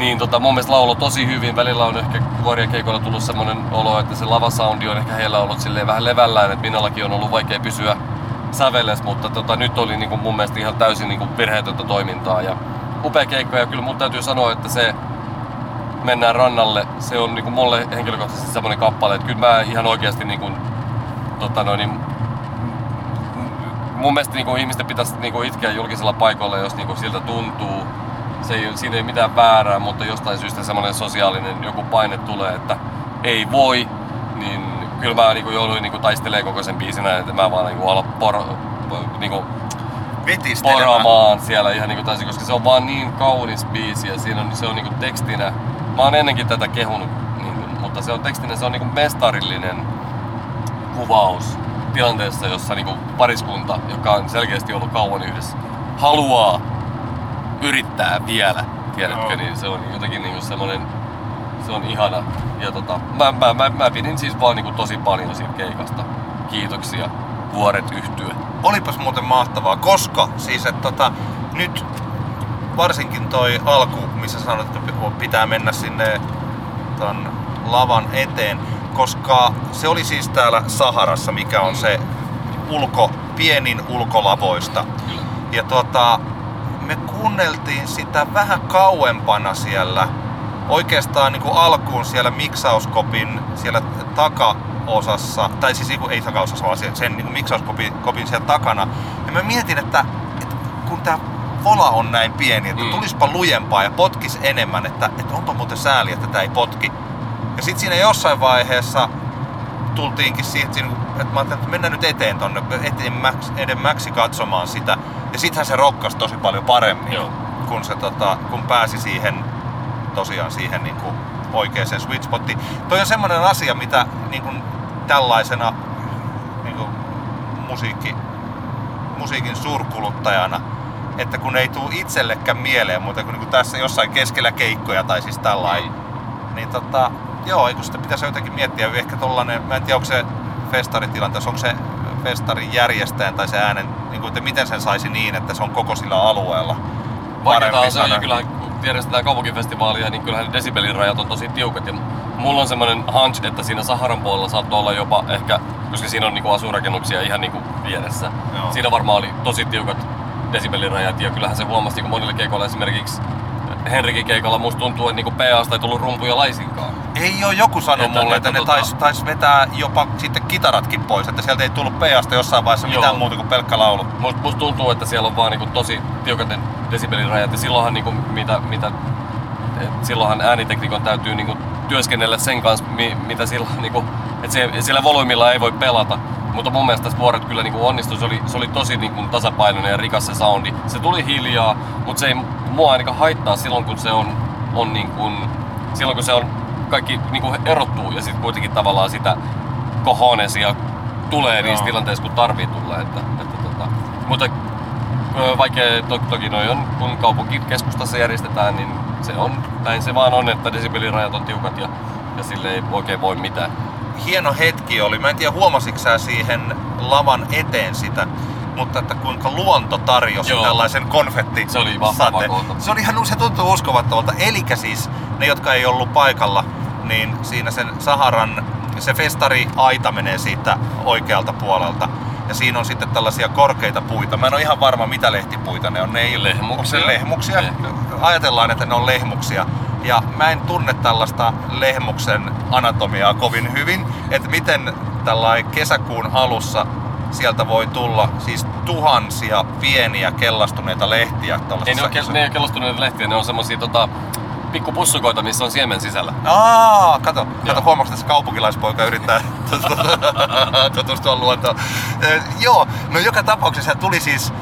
niin tota, mun mielestä laulo tosi hyvin. Välillä on ehkä vuorien keikoilla tullut semmonen olo, että se lavasoundi on ehkä heillä ollut silleen vähän levällään, että Minnallakin on ollut vaikea pysyä sävelles, mutta tota, nyt oli niinku mun mielestä ihan täysin niinku virheetöntä toimintaa. Ja upea keikka ja kyllä mun täytyy sanoa, että se mennään rannalle, se on niinku mulle henkilökohtaisesti semmonen kappale, että kyllä mä ihan oikeasti niinku, tota noin, niin mun mielestä niinku ihmisten pitäisi niinku itkeä julkisella paikoilla, jos niinku siltä tuntuu. Se ei, siinä ei mitään väärää, mutta jostain syystä semmoinen sosiaalinen joku paine tulee, että ei voi, niin kyllä mä niinku jouduin niinku taistelemaan koko sen biisin ajan, että mä vaan niinku ala por, niinku Vitistelemään. poramaan siellä ihan niinku täysin, koska se on vaan niin kaunis biisi ja siinä on, se on niinku tekstinä. Mä oon ennenkin tätä kehunut, niinku, mutta se on tekstinä, se on niinku mestarillinen kuvaus tilanteessa, jossa niinku pariskunta, joka on selkeästi ollut kauan yhdessä, haluaa yrittää vielä, tiedätkö, Joo. niin se on jotenkin niinku semmonen, se on ihana. Ja tota, mä, mä, mä, mä pidin siis vaan niinku tosi paljon siitä keikasta. Kiitoksia, vuoret yhtyä. Olipas muuten mahtavaa, koska siis että tota, nyt varsinkin toi alku, missä sanoit, että pitää mennä sinne ton lavan eteen, koska se oli siis täällä Saharassa, mikä on se ulko, pienin ulkolavoista. Kyllä. Ja tota, me kuunneltiin sitä vähän kauempana siellä, oikeastaan niin kuin alkuun siellä miksauskopin siellä takaosassa, tai siis niinku- ei takaosassa, vaan sen, sen niin kuin miksauskopin kopin siellä takana. Ja mä mietin, että, että kun tämä vola on näin pieni, että Mm. tulispa lujempaa ja potkis enemmän, että, että onpa muuten sääli, että tämä ei potki. Ja sitten siinä jossain vaiheessa tultiinkin siihen, että, mä ajattelin, että mennään nyt eteen tonne, edemmäksi, edemmäksi katsomaan sitä. Ja sittenhän se rokkasi tosi paljon paremmin, Joo. kun, se, tota, kun pääsi siihen tosiaan siihen niin kuin oikeaan sweet spottiin. Toi on semmoinen asia, mitä niin kuin tällaisena niin kuin musiikki, musiikin suurkuluttajana että kun ei tule itsellekään mieleen muuta kuin, niin kuin tässä jossain keskellä keikkoja tai siis tällainen, Mm. niin tota, joo, eikö sitä pitäisi jotenkin miettiä, ehkä tollanen, mä en tiedä onko se festaritilanteessa, onko se festarin järjestäjän tai se äänen, niin kuin, että miten sen saisi niin, että se on koko sillä alueella Vaikeaa se ja kyllähän kun järjestetään kaupunkifestivaalia, niin kyllähän desibelin rajat on tosi tiukat. Ja mulla on semmoinen hunch, että siinä Saharan puolella saattoi olla jopa ehkä, koska siinä on niinku asurakennuksia ihan niinku vieressä. Joo. Siinä varmaan oli tosi tiukat desibelin rajat, ja kyllähän se huomasi, kun monilla keikoilla esimerkiksi Henrikin keikalla musta tuntuu, että niinku PAsta ei tullut rumpuja laisinkaan. Ei ole joku sanonut Että- mulle, että ne tota- tais, tais vetää jopa sitten kitaratkin pois, että sieltä ei tullut peasta jossain vaiheessa Joo. mitään muuta kuin pelkkä laulu. Musta, musta tuntuu, että siellä on vaan niinku tosi tiukat ne desibelin rajat ja silloinhan niinku mitä, mitä et silloinhan ääniteknikon täytyy niinku työskennellä sen kanssa, mi, mitä sillä, niinku, että se, sillä volyymilla ei voi pelata. Mutta mun mielestä tässä vuoret kyllä niinku onnistui, se oli, se oli tosi niinku tasapainoinen ja rikas se soundi. Se tuli hiljaa, mutta se ei mua ainakaan haittaa silloin kun se on, on niinku, silloin kun se on kaikki niinku erottuu ja sitten kuitenkin tavallaan sitä kohonesia tulee niissä Joo. tilanteissa kun tarvii tulla. Että, että, tota, mutta vaikea to, toki noi on, kun kaupunkikeskustassa järjestetään, niin se on, näin se vaan on, että desibelirajat on tiukat ja, ja sille ei oikein voi mitään. Hieno hetki oli, mä en tiedä huomasitko sä siihen lavan eteen sitä, mutta että kuinka luonto tarjosi Joo. tällaisen konfetti Se oli koota. Se oli ihan, se tuntuu uskomattomalta. Eli siis ne, jotka ei ollut paikalla, niin siinä sen Saharan, se festari-aita menee siitä oikealta puolelta. Ja siinä on sitten tällaisia korkeita puita. Mä en ole ihan varma, mitä lehtipuita ne on. Ne ei Lehmuksia. Se lehmuksia? Lehmä. Ajatellaan, että ne on lehmuksia. Ja mä en tunne tällaista lehmuksen anatomiaa kovin hyvin, että miten tällainen kesäkuun alussa sieltä voi tulla siis tuhansia pieniä kellastuneita lehtiä. Ei ne, ole, ke- ne ei ole kellostuneita lehtiä, ne on semmosia tota, pikkupussukoita, missä on siemen sisällä. Aa, kato, kato että tässä kaupunkilaispoika yrittää tutustua luontoon. Joo, no joka tapauksessa tuli siis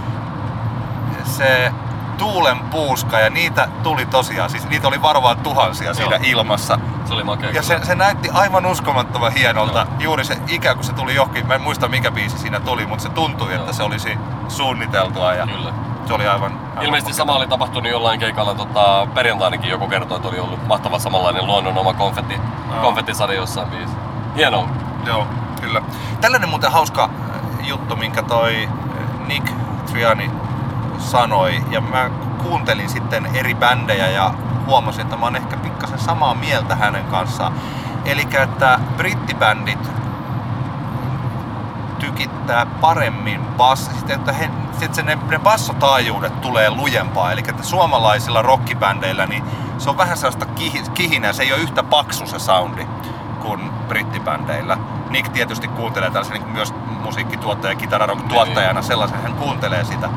se tuulen puuska ja niitä tuli tosiaan, siis niitä oli varmaan tuhansia siinä Joo. ilmassa. Se oli makea Ja se, se näytti aivan uskomattoman hienolta. Joo. Juuri se ikä, kun se tuli johonkin, mä en muista mikä biisi siinä tuli, mutta se tuntui, että Joo. se olisi suunniteltua ja Kyllä. se oli aivan... aivan Ilmeisesti sama oli tapahtunut jollain keikalla tota, perjantainakin joku kertoi, että oli ollut mahtava samanlainen luonnon oma konfetti, Joo. konfettisade jossain biisissä. Hienoa. Joo, kyllä. Tällainen muuten hauska juttu, minkä toi Nick Triani sanoi, ja mä kuuntelin sitten eri bändejä ja huomasin, että mä oon ehkä pikkasen samaa mieltä hänen kanssaan. Eli että brittibändit tykittää paremmin bass, sitten, että he, sitten se, ne, ne bassotaajuudet tulee lujempaa. Eli että suomalaisilla rockibändeillä niin se on vähän sellaista kihi, kihinää, se ei ole yhtä paksu se soundi kuin brittibändeillä. Nick tietysti kuuntelee tällaisen niin myös musiikkituottaja, kitararock-tuottajana, sellaisen hän kuuntelee sitä.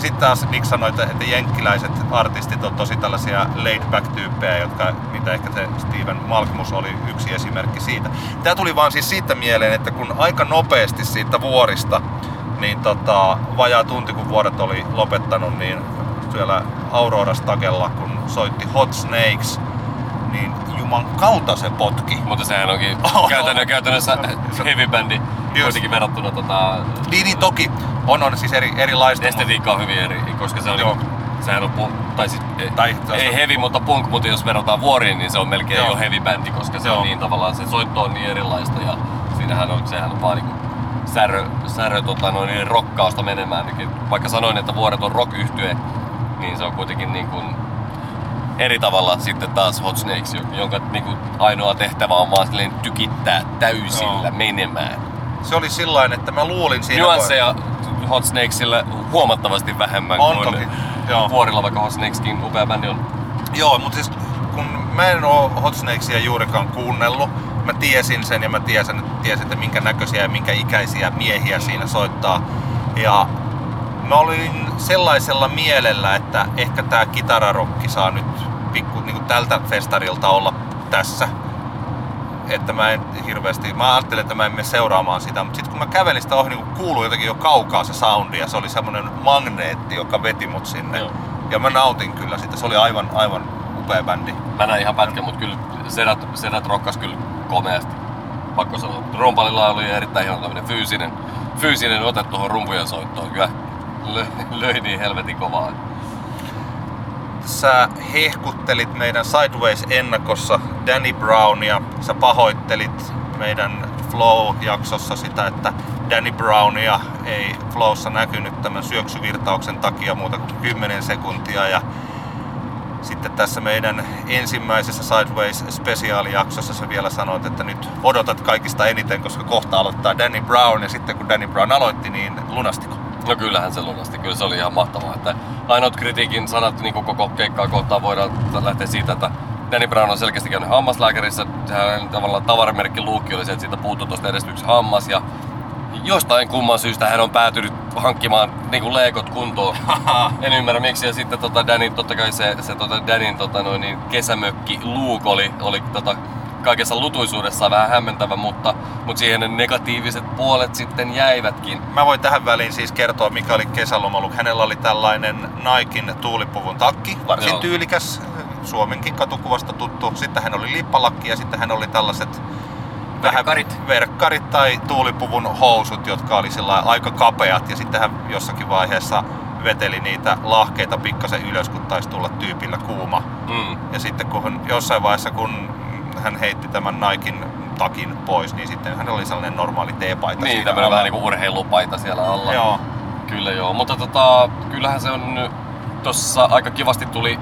Ja sitten taas Nick sanoi, että, että jenkkiläiset artistit on tosi tällaisia laid-back-tyyppejä, jotka, mitä ehkä se Steven Malkmus oli yksi esimerkki siitä. Tämä tuli vaan siis siitä mieleen, että kun aika nopeasti siitä vuorista, niin tota, vajaa tunti kun vuoret oli lopettanut, niin siellä Aurora Stagella, kun soitti Hot Snakes, niin juman kautta se potki. Mutta sehän onkin käytännön, käytännössä heavy bändi kuitenkin verrattuna tota, Niin, niin toki on, on siis eri, erilaista. estetiikka on hyvin eri, koska se on Joo. sehän on punk, tai siis ei, Tai- ei heavy, mutta punk, mutta jos verrataan vuoriin, niin se on melkein Joo. jo heavy bändi, koska se Joo. on niin tavallaan, se soitto on niin erilaista ja siinähän on, sehän on vaan niinku särö, särö tota, noin, niin rokkausta menemään. Niin Vaikka sanoin, että vuoret on rock niin se on kuitenkin niin kuin eri tavalla sitten taas Hot Snakes, jonka niin kuin ainoa tehtävä on vaan silleen tykittää täysillä Joo. menemään. Se oli sillain, että mä luulin siinä... Nuansseja Hot Snakesille huomattavasti vähemmän On kuin toki, joo. vuorilla, vaikka Hot Snakeskin upea bändi on. Joo, mutta siis kun mä en oo Hot Snakesia juurikaan kuunnellut, mä tiesin sen ja mä tiesin, tiesin että minkä näköisiä ja minkä ikäisiä miehiä siinä soittaa. Ja mä olin sellaisella mielellä, että ehkä tää kitararokki saa nyt pikku niin tältä festarilta olla tässä. Että mä en hirveästi, mä ajattelin, että mä en mene seuraamaan sitä, mutta sitten kun mä kävelin sitä ohi, niin kuului jotenkin jo kaukaa se soundi ja se oli semmonen magneetti, joka veti mut sinne. Joo. Ja mä nautin kyllä sitä, se oli aivan, aivan upea bändi. Mä näin ihan pätkän, mutta kyllä sedät, sedät rokkas kyllä komeasti. Pakko sanoa. Rumpalilla oli erittäin hieno tämmönen fyysinen, fyysinen ote tuohon rumpujen soittoon. Kyllä löi, löi niin helvetin kovaa. Sä hehkuttelit meidän Sideways-ennakossa Danny Brownia. Sä pahoittelit meidän Flow-jaksossa sitä, että Danny Brownia ei Flowssa näkynyt tämän syöksyvirtauksen takia muuta kuin 10 sekuntia. Ja sitten tässä meidän ensimmäisessä Sideways spesiaalijaksossa sä vielä sanoit, että nyt odotat kaikista eniten, koska kohta aloittaa Danny Brown ja sitten kun Danny Brown aloitti, niin lunastiko? No kyllähän se lunasti, kyllä se oli ihan mahtavaa. Että ainoat kritiikin sanat niin koko keikkaa kohtaan voidaan lähteä siitä, että Danny Brown on selkeästi käynyt hammaslääkärissä. Sehän tavallaan tavaramerkki luukki oli se, että siitä puuttui tuosta edestä yksi hammas. Ja jostain kumman syystä hän on päätynyt hankkimaan niin kuin leekot kuntoon. en ymmärrä miksi. Ja sitten tota Danny, totta kai se, se tota Danin tota noin, niin kesämökki Luuk oli, oli tota, kaikessa lutuisuudessaan vähän hämmentävä, mutta, mutta siihen ne negatiiviset puolet sitten jäivätkin. Mä voin tähän väliin siis kertoa, mikä oli kesälomaluk. Hänellä oli tällainen Naikin tuulipuvun takki, varsin Joo. tyylikäs, Suomenkin katukuvasta tuttu. Sitten hän oli lippalakki ja sitten hän oli tällaiset vähän Verkkarit. verkkarit tai tuulipuvun housut, jotka oli sillä aika kapeat. Ja sitten hän jossakin vaiheessa veteli niitä lahkeita pikkasen ylös, kun taisi tulla tyypillä kuuma. Mm. Ja sitten kun jossain vaiheessa, kun hän heitti tämän Naikin takin pois, niin sitten hän oli sellainen normaali teepaita. Niin, alla. vähän niinku urheilupaita siellä alla. Joo. Kyllä joo, mutta tota, kyllähän se on nyt tossa aika kivasti tuli,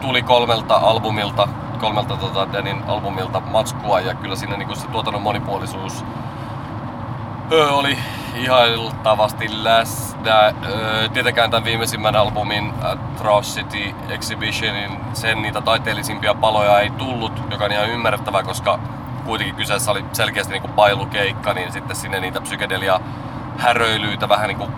tuli kolmelta albumilta, kolmelta tota Danin albumilta matskua ja kyllä siinä niinku se tuotannon monipuolisuus oli ihailtavasti läsnä. Tietenkään tämän viimeisimmän albumin Atrocity Exhibitionin sen niitä taiteellisimpia paloja ei tullut, joka on ihan ymmärrettävää, koska kuitenkin kyseessä oli selkeästi niinku pailukeikka, niin sitten sinne niitä psykedelia häröilyitä vähän niinku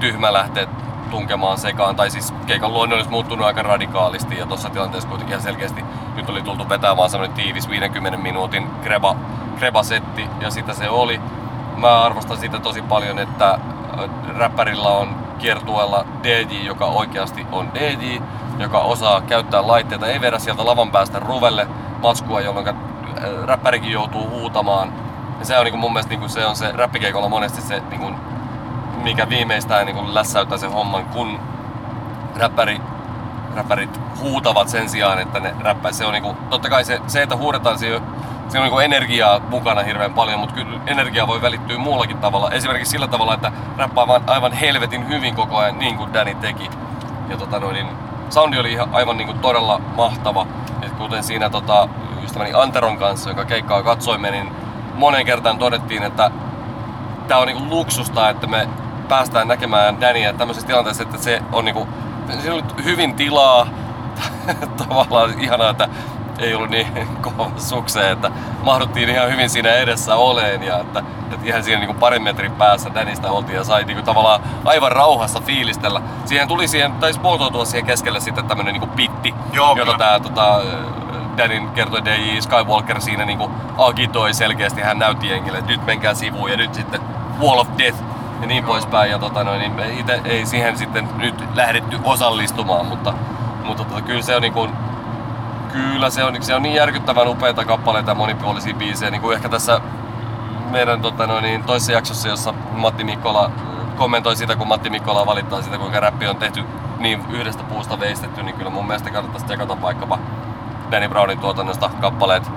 tyhmä lähteä tunkemaan sekaan. Tai siis keikan luonne olisi muuttunut aika radikaalisti ja tuossa tilanteessa kuitenkin ihan selkeästi nyt oli tultu vetämään semmoinen tiivis 50 minuutin greba, greba-setti ja sitä se oli. Mä arvostan sitä tosi paljon, että äh, räppärillä on kiertueella DJ, joka oikeasti on DJ, joka osaa käyttää laitteita, ei vedä sieltä lavan päästä ruvelle matskua, jolloin äh, räppärikin joutuu huutamaan. Ja se on niinku mun mielestä niinku se on se räppikeikolla monesti se niinku mikä viimeistään niin lässäyttää sen homman, kun räppäri, räppärit huutavat sen sijaan, että ne räppää. Se on niinku, totta kai se, se että huudetaan, se, se on niinku energiaa mukana hirveän paljon, mutta kyllä energia voi välittyä muullakin tavalla. Esimerkiksi sillä tavalla, että räppää vaan aivan helvetin hyvin koko ajan, niin kuin Danny teki. Ja tota noin, niin soundi oli ihan aivan niinku todella mahtava. Ja kuten siinä tota, ystäväni Anteron kanssa, joka keikkaa katsoimme, niin monen kertaan todettiin, että tää on niinku luksusta, että me päästään näkemään Dania tämmöisessä tilanteessa, että se on niinku, siinä oli hyvin tilaa, tavallaan ihanaa, että ei ollut niin kova sukseen, että mahduttiin ihan hyvin siinä edessä oleen ja että, että ihan siinä niinku parin metrin päässä Danista oltiin ja sai niinku tavallaan aivan rauhassa fiilistellä. Siihen tuli siihen, taisi muotoutua siihen keskelle sitten tämmönen niinku pitti, Joo, jota kyllä. tää tota, Danin kertoi DJ Skywalker siinä niinku agitoi selkeästi, hän näytti jengille, että nyt menkää sivuun ja nyt sitten Wall of Death ja niin poispäin. Ja tota noin, niin ei siihen sitten nyt lähdetty osallistumaan, mutta, mutta tota, kyllä se on niinku, kyllä se on, se on niin järkyttävän upeita kappaleita ja monipuolisia biisejä, niin kuin ehkä tässä meidän tota noin, niin toisessa jaksossa, jossa Matti Mikkola kommentoi sitä, kun Matti Mikkola valittaa sitä, kuinka räppi on tehty niin yhdestä puusta veistetty, niin kyllä mun mielestä kannattaisi tsekata vaikkapa Danny Brownin tuotannosta kappaleet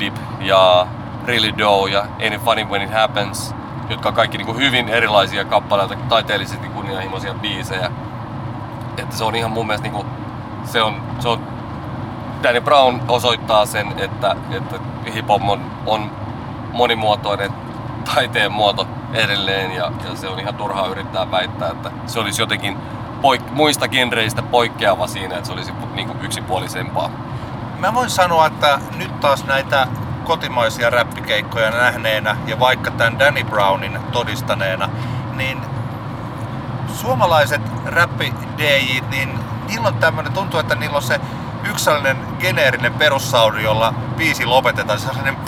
Dip ja Really Dough ja Any Funny When It Happens, jotka on kaikki niin kuin hyvin erilaisia kappaleita, taiteellisesti kunnianhimoisia biisejä. Että se on ihan mun mielestä niin kuin, se on, se on Danny Brown osoittaa sen, että, että hip-hop on, on monimuotoinen taiteen muoto edelleen ja, ja se on ihan turhaa yrittää väittää, että se olisi jotenkin poik- muista genreistä poikkeava siinä, että se olisi niin kuin yksipuolisempaa. Mä voin sanoa, että nyt taas näitä kotimaisia räppikeikkoja nähneenä ja vaikka tämän Danny Brownin todistaneena, niin suomalaiset räppi niin niillä on tämmönen, tuntuu, että niillä on se yksi sellainen geneerinen perussaudi, jolla biisi lopetetaan, se on sellainen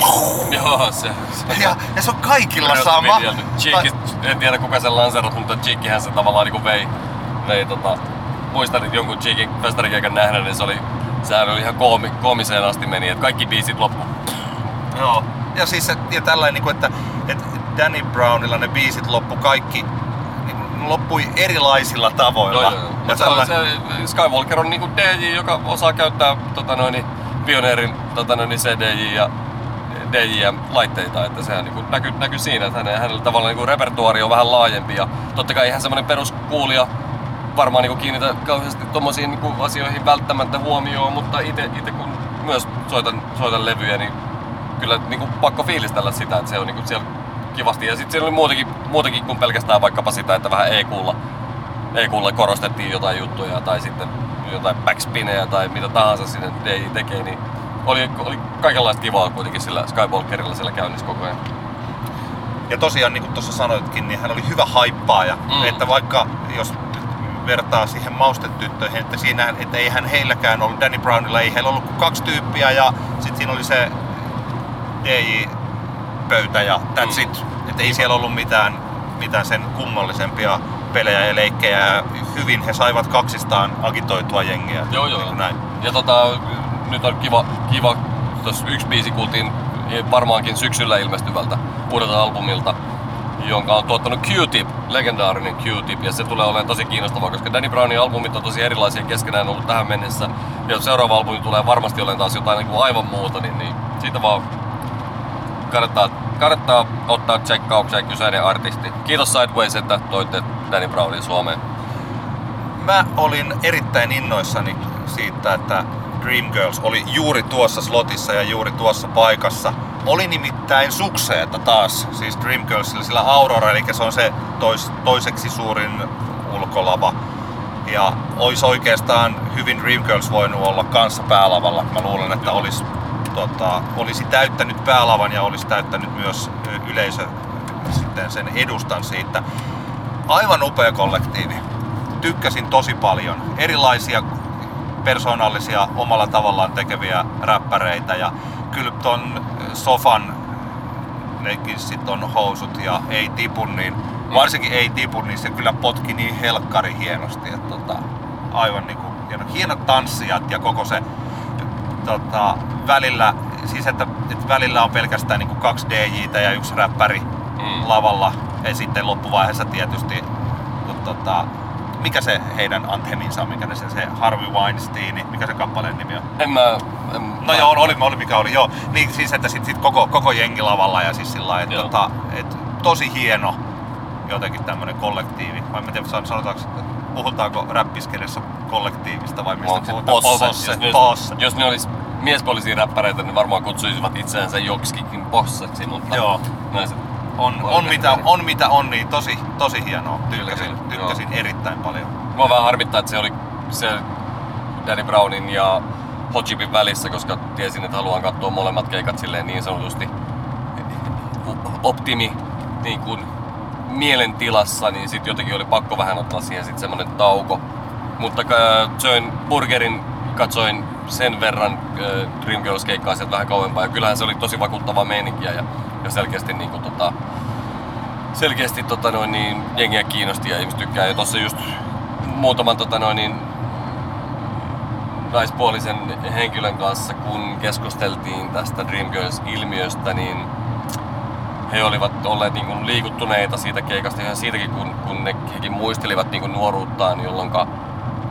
Joo, se, se ja, ja se on kaikilla sama. Cheeky, en tiedä kuka sen lanseerasi, mutta Cheekyhän se tavallaan niinku vei, vei tota, muistan että jonkun Cheekin festarikeikan nähneen, niin se oli, sehän oli ihan koomi, koomiseen asti meni, että kaikki biisit loppu. Joo. Ja siis ja tällainen, niin kuin, että, että Danny Brownilla ne biisit loppu kaikki niin loppui erilaisilla tavoilla. Joo, joo, joo. Ja tällä- se Skywalker on niinku DJ, joka osaa käyttää tota noin, pioneerin tota noin, CDJ ja DJ-laitteita, että sehän niinku näkyy, näkyy siinä, että hänen, hänellä tavallaan niinku repertuaari on vähän laajempi ja totta kai ihan semmoinen peruskuulija varmaan niinku kiinnitä kauheasti tommosiin niinku asioihin välttämättä huomioon, mutta itse kun myös soitan, soitan levyjä, niin kyllä niinku pakko fiilistellä sitä, että se on niinku siellä kivasti. Ja sitten siellä oli muutakin, muutakin kuin pelkästään vaikkapa sitä, että vähän EQlla, EQlla korostettiin jotain juttuja tai sitten jotain backspinejä tai mitä tahansa sinne DJ tekee, niin oli, oli kaikenlaista kivaa kuitenkin sillä Skywalkerilla siellä käynnissä koko ajan. Ja tosiaan, niin kuin tuossa sanoitkin, niin hän oli hyvä haippaaja. Mm. Että vaikka jos vertaa siihen maustetyttöihin, että siinä, että eihän heilläkään ollut, Danny Brownilla ei heillä ollut kuin kaksi tyyppiä ja sitten siinä oli se DJ-pöytä ja that's Mm. it. Että ei siellä ollut mitään, mitään sen kummallisempia pelejä ja leikkejä. Ja hyvin he saivat kaksistaan agitoitua jengiä. Joo, Niin joo. kuin näin. Ja tota, nyt on kiva, kiva tuossa yksi biisi kuultiin varmaankin syksyllä ilmestyvältä uudelta albumilta, jonka on tuottanut Q-Tip, legendaarinen Q-Tip, ja se tulee olemaan tosi kiinnostavaa, koska Danny Brownin albumit on tosi erilaisia keskenään ollut tähän mennessä, ja seuraava albumi tulee varmasti olemaan taas jotain niin kuin aivan muuta, niin, niin siitä vaan kannattaa, kannattaa ottaa tsekkaukseen kyseinen artisti. Kiitos Sideways, että toitte Danny Brownin Suomeen. Mä olin erittäin innoissani siitä, että Dreamgirls oli juuri tuossa slotissa ja juuri tuossa paikassa. Oli nimittäin sukseeta taas, siis Dreamgirlsillä sillä Aurora, eli se on se tois, toiseksi suurin ulkolava. Ja olisi oikeastaan hyvin Dreamgirls voinut olla kanssa päälavalla. Mä luulen, että olisi, tota, olisi täyttänyt päälavan ja olisi täyttänyt myös yleisö sitten sen edustan siitä. Aivan upea kollektiivi tykkäsin tosi paljon. Erilaisia persoonallisia omalla tavallaan tekeviä räppäreitä ja kyllä ton Sofan nekin sit on housut ja ei tipu, niin varsinkin ei tipu, niin se kyllä potki niin helkkari hienosti. Että tota, aivan niinku hieno, hienot tanssijat ja koko se tota, välillä, siis että, että välillä on pelkästään niinku kaksi DJtä ja yksi räppäri Mm. lavalla ja sitten loppuvaiheessa tietysti tota, mikä se heidän antheminsa on, mikä se, se Harvey Weinstein, mikä se kappaleen nimi on? En mä... En, No joo, oli, oli mikä oli, joo. Niin siis, että sit, sit koko, koko jengi lavalla ja siis sillä että tota, et, tosi hieno jotenkin tämmönen kollektiivi. Vai mä en tiedä, san- sanotaanko, puhutaanko räppiskelijassa kollektiivista vai mistä se puhutaan? posse? Posse, Jos, ne, posse. jos ne olisi miespuolisia räppäreitä, niin varmaan kutsuisivat itseänsä joksikin posseksi, mutta Joo. naiset On, on, mitä, on mitä on, niin tosi, tosi hienoa. Tykkäsin, Kyllä, kyllä, tykkäsin erittäin paljon. Mua vähän harmittaa, että se oli se Danny Brownin ja Hotchipin välissä, koska tiesin, että haluan katsoa molemmat keikat silleen niin sanotusti optimi niin kuin mielentilassa, niin sitten jotenkin oli pakko vähän ottaa siihen sitten semmonen tauko. Mutta äh, söin burgerin, katsoin sen verran äh, Dreamgirls-keikkaa sieltä vähän kauempaa ja kyllähän se oli tosi vakuuttavaa meininkiä ja, ja selkeästi niin kuin, tota, selkeästi tota noin, niin, jengiä kiinnosti ja ihmiset tykkää. Ja tossa just muutaman tota noin, niin, naispuolisen henkilön kanssa, kun keskusteltiin tästä Dreamgirls-ilmiöstä, niin he olivat olleet niin kuin liikuttuneita siitä keikasta ihan siitäkin, kun, kun ne, hekin muistelivat niin kuin nuoruuttaan, jolloin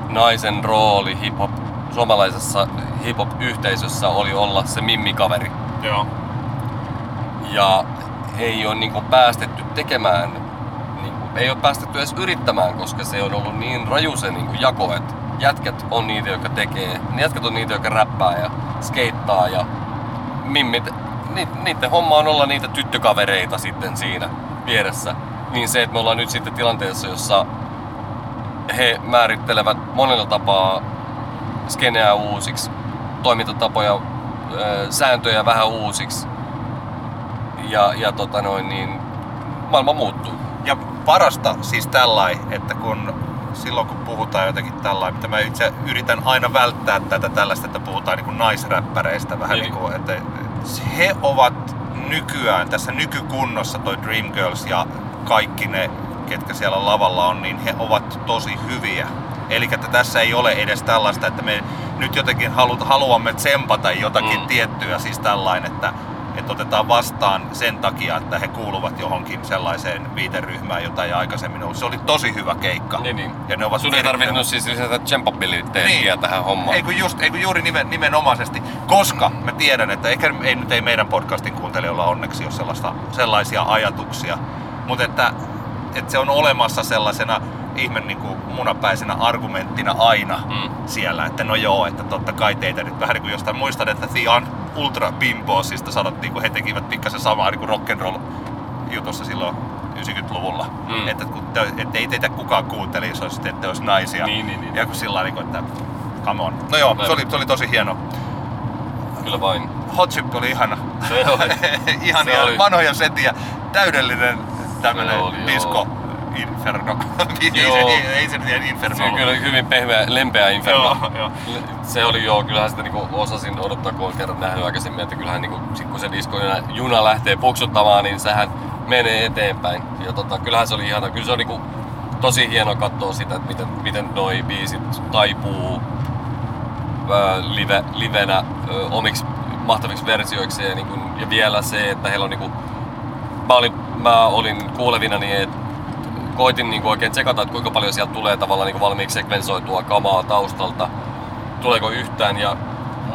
naisen rooli hip-hop, suomalaisessa hip-hop-yhteisössä oli olla se mimmikaveri Joo. ja ei ole niinku päästetty tekemään, niinku, ei ole päästetty edes yrittämään, koska se on ollut niin raju se niinku jako, että jätkät on niitä, jotka tekee, ne jätkät on niitä, jotka räppää ja skeittaa ja mimmit, ni, niiden homma on olla niitä tyttökavereita sitten siinä vieressä. Niin se, että me ollaan nyt sitten tilanteessa, jossa he määrittelevät monella tapaa skeneä uusiksi, toimintatapoja, sääntöjä vähän uusiksi, ja, ja tota noin, niin maailma muuttuu. Ja parasta siis tällai, että kun silloin kun puhutaan jotenkin tällainen, mitä mä itse yritän aina välttää tätä tällaista, että puhutaan niin kuin naisräppäreistä vähän Niin. niin kuin, että he ovat nykyään tässä nykykunnossa toi Dreamgirls ja kaikki ne, ketkä siellä lavalla on, niin he ovat tosi hyviä. Eli että tässä ei ole edes tällaista, että me nyt jotenkin halu, haluamme tsempata jotakin mm. tiettyä, siis tällainen, että että otetaan vastaan sen takia, että he kuuluvat johonkin sellaiseen viiteryhmään, jota ei aikaisemmin ollut. Se oli tosi hyvä keikka. Niin, niin. Ja ne ovat Sun ei tarvinnut siis lisätä tsempabiliteettia Niin. tähän hommaan. Ei kun, just, ei kun juuri nimen, nimenomaisesti, koska mä tiedän, että ehkä ei, nyt ei meidän podcastin kuuntelijoilla onneksi ole sellaista, sellaisia ajatuksia, mutta että, että se on olemassa sellaisena ihme niin kuin munapäisenä argumenttina aina Mm. siellä, että no joo, että totta kai teitä nyt vähän niin kuin jostain muistan, että The Ultra Bimbosista sanottiin, kun he tekivät pikkasen samaa niin rock'n'roll jutussa silloin 90-luvulla. Mm. Että, kun te, että ei teitä kukaan kuunteli, jos olisi, että olisi naisia. Niin, niin, niin. Ja kun sillä lailla, että come on. No joo, se oli, se oli tosi hieno. Kyllä vain. Hot Chip oli ihana. Se oli. Ihania Se oli. vanhoja setiä. Täydellinen tämmönen Se oli, disco Joo. se nyt inferno Se on kyllä hyvin pehmeä, lempeä inferno. Joo, joo. Se oli joo, kyllähän sitä niinku osasin odottaa, kun olen kerran nähnyt aikaisemmin, että kyllähän niinku, sit kun se disco juna lähtee puksuttamaan, niin sehän menee eteenpäin. Ja tota, kyllähän se oli ihana. Kyllä se on niinku tosi hieno katsoa sitä, että miten, miten noi biisit taipuu ää, live, livenä ö, omiksi mahtaviksi versioiksi ja, niinku, ja vielä se, että heillä on niinku, mä olin, mä olin kuulevina niin, että koitin niinku oikein tsekata, että kuinka paljon sieltä tulee tavallaan niinku valmiiksi sekvensoitua kamaa taustalta. Tuleeko yhtään ja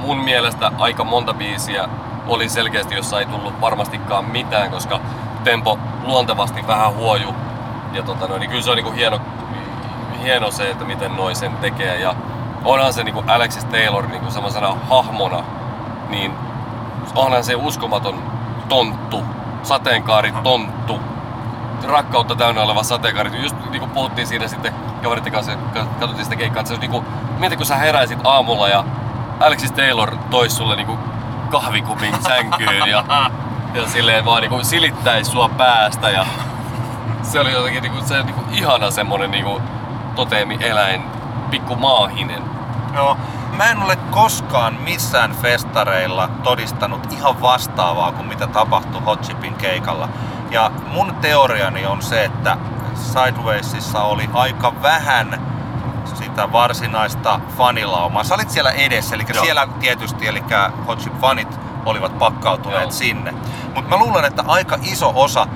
mun mielestä aika monta biisiä oli selkeästi, jossa ei tullut varmastikaan mitään, koska tempo luontevasti vähän huoju. Ja tota, no, niin kyllä se on niinku hieno, hieno se, että miten noi sen tekee. Ja onhan se niinku Alexis Taylor niinku semmoisena hahmona, niin onhan se uskomaton tonttu, sateenkaari tonttu, rakkautta täynnä oleva sateenkaari. Just niin kuin puhuttiin siinä sitten kaveritten kanssa, ka- katsottiin sitä keikkaa, että se olisi niin kuin, mieti kun sä heräisit aamulla ja Alexis Taylor tois sulle niin kuin kahvikupin sänkyyn ja, ja silleen vaan niin kuin silittäisi sua päästä ja se oli jotenkin niin kuin, se, niin kuin ihana semmonen niin kuin toteemieläin, pikku maahinen. Joo. Mä en ole koskaan missään festareilla todistanut ihan vastaavaa kuin mitä tapahtui Hot Chipin keikalla. Ja mun teoriani on se, että Sidewaysissa oli aika vähän sitä varsinaista fanilaumaa. Sä olit siellä edessä, eli Joo. siellä tietysti, eli Hot Chip fanit olivat pakkautuneet Joo. sinne. Mutta mä luulen, että aika iso osa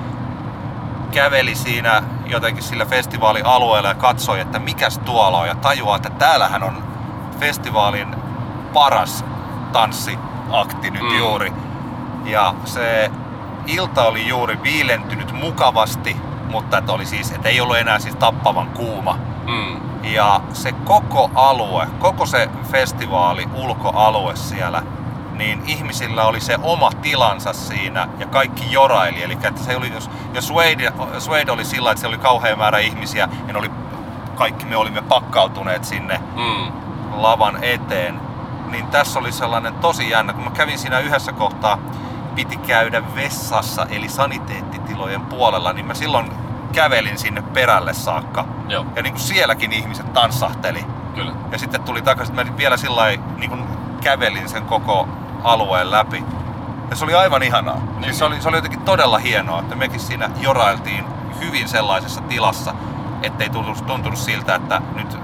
käveli siinä jotenkin sillä festivaalialueella ja katsoi, että mikäs tuolla on ja tajuaa, että täällähän on festivaalin paras tanssiakti nyt Mm. juuri. Ja se ilta oli juuri viilentynyt mukavasti, mutta että oli siis, että ei ollut enää siis tappavan kuuma. Mm. Ja se koko alue, koko se festivaali, ulkoalue siellä, niin ihmisillä oli se oma tilansa siinä ja kaikki joraili. Eli että se oli, jos, jos Suede, Suede oli sillä, että se oli kauhean määrä ihmisiä ja ne oli, kaikki me olimme pakkautuneet sinne Mm. lavan eteen, niin tässä oli sellainen tosi jännä, kun mä kävin siinä yhdessä kohtaa, piti käydä vessassa, eli saniteettitilojen puolella, niin mä silloin kävelin sinne perälle saakka. Joo, Ja niin kuin sielläkin ihmiset tanssahteli. kyllä. Ja sitten tuli takaisin, mä vielä sillä niin kuin kävelin sen koko alueen läpi. Ja se oli aivan ihanaa. Niin. Siis se, oli, se oli jotenkin todella hienoa, että mekin siinä jorailtiin hyvin sellaisessa tilassa, ettei tuntunut, tuntunut siltä, että nyt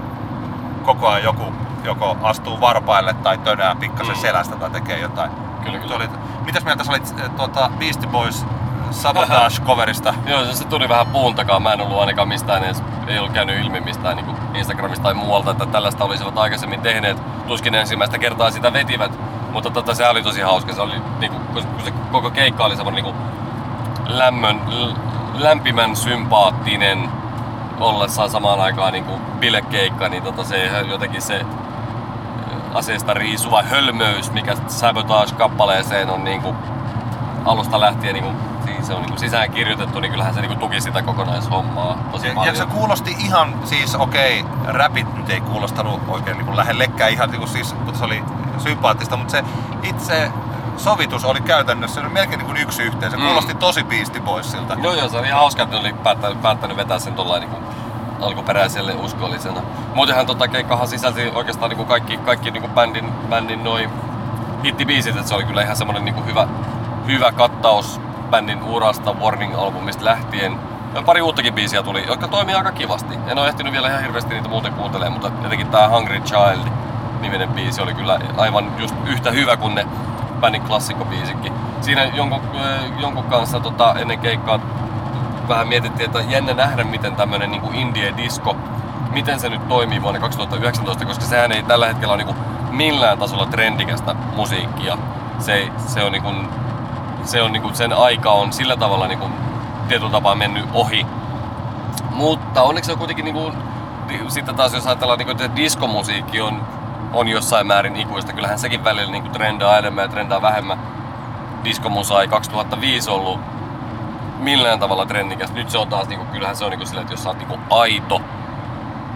koko ajan joku joko astuu varpaille tai tönää pikkasen Mm. selästä tai tekee jotain. Kyllä, kyllä. Oli, mitäs mieltä sä olit eh, tuota Beastie Boys Sabotage-coverista? Joo, se, se tuli vähän puun takaa. Mä en ollut ainakaan mistään edes, ei ollut käynyt ilmi mistään niin Instagramista tai muualta, että tällaista olisivat aikaisemmin tehneet. Tuskin ensimmäistä kertaa sitä vetivät, mutta tota, se oli tosi hauska. Se oli, niin kuin, kun se koko keikka oli semmoinen niin lämmön, lämpimän sympaattinen ollessaan samaan aikaan niin kuin bilekeikka, niin tota, se jotenkin se aseesta riisuva hölmöys, mikä Sabotage-kappaleeseen on niin kuin alusta lähtien niin kuin, siis se on niin sisään kirjoitettu, niin kyllähän se niin tuki sitä kokonaishommaa tosi Ja, paljon. ja se kuulosti ihan, siis okei, räpit nyt ei kuulostanut oikein niin lähellekään ihan, niin kuin siis, mutta se oli sympaattista, mutta se itse sovitus oli käytännössä melkein niin kuin yksi yhteen. Se Mm. kuulosti tosi Beastie Boysilta. Joo, joo, se oli hauska, että oli päättänyt, päättänyt vetää sen tuollain niin alkuperäiselle uskollisena. Muutenhan tota keikkahan sisälsi oikeastaan niin kuin kaikki, kaikki niin kuin bändin, bändin noin hittibiisit, että se oli kyllä ihan semmoinen niin kuin hyvä, hyvä kattaus bändin urasta Warning-albumista lähtien. Ja pari uuttakin biisiä tuli, jotka toimii aika kivasti. En ole ehtinyt vielä ihan hirveästi niitä muuten kuuntelemaan, mutta jotenkin tää Hungry Child niminen biisi oli kyllä aivan just yhtä hyvä kuin ne bändin klassikkobiisikin. siinä jonkun, äh, jonkun kanssa tota, ennen keikkaa vähän mietittiin, että jännä nähdä, miten tämmönen niin indie disco, miten se nyt toimii vuonna 2019, koska sehän ei tällä hetkellä ole niin millään tasolla trendikästä musiikkia. Se, se on, niin kuin, se on niin kuin, sen aika on sillä tavalla niin kuin, tietyllä tapaa mennyt ohi. Mutta onneksi se on kuitenkin niin kuin, sitten taas jos ajatellaan, niin kuin, että diskomusiikki on, on jossain määrin ikuista, kyllähän sekin välillä niin kuin trendaa enemmän ja trendaa vähemmän. Diskomusa ei 2005 ollut millään tavalla trendikäs. Nyt se on taas, niin kuin, kyllähän se on niin kuin sillä, että jos sä oot niin kuin aito,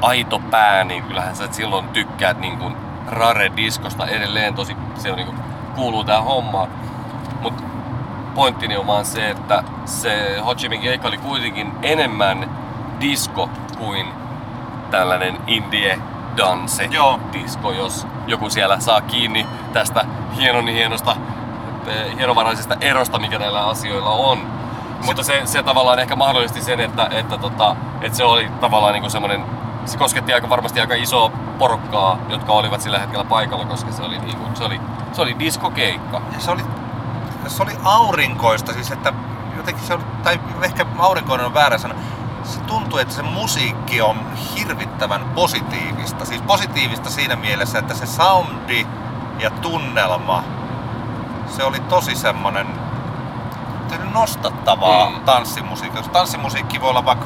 aito pää, niin kyllähän sä silloin tykkäät niin kuin rare-diskosta edelleen tosi, se on niin kuin, kuuluu tähän hommaan. Mutta pointtini on vaan se, että se Ho Chi Minh keikka oli kuitenkin enemmän disco kuin tällainen indie dance Joo. disco, jos joku siellä saa kiinni tästä hienon hienosta eh, hienovaraisesta erosta, mikä näillä asioilla on. Mutta se, se tavallaan ehkä mahdollisti sen, että, että, tota, että se oli tavallaan niin semmoinen, se kosketti aika varmasti aika isoa porukkaa, jotka olivat sillä hetkellä paikalla, koska se oli, niin kuin, se oli, se oli diskokeikka. Ja se oli, se oli aurinkoista, siis että jotenkin se oli, tai ehkä aurinkoinen on väärä sana, se tuntui, että se musiikki on hirvittävän positiivista. Siis positiivista siinä mielessä, että se soundi ja tunnelma, se oli tosi semmonen nostattavaa mm. tanssimusiikkia. Koska tanssimusiikki voi olla vaikka,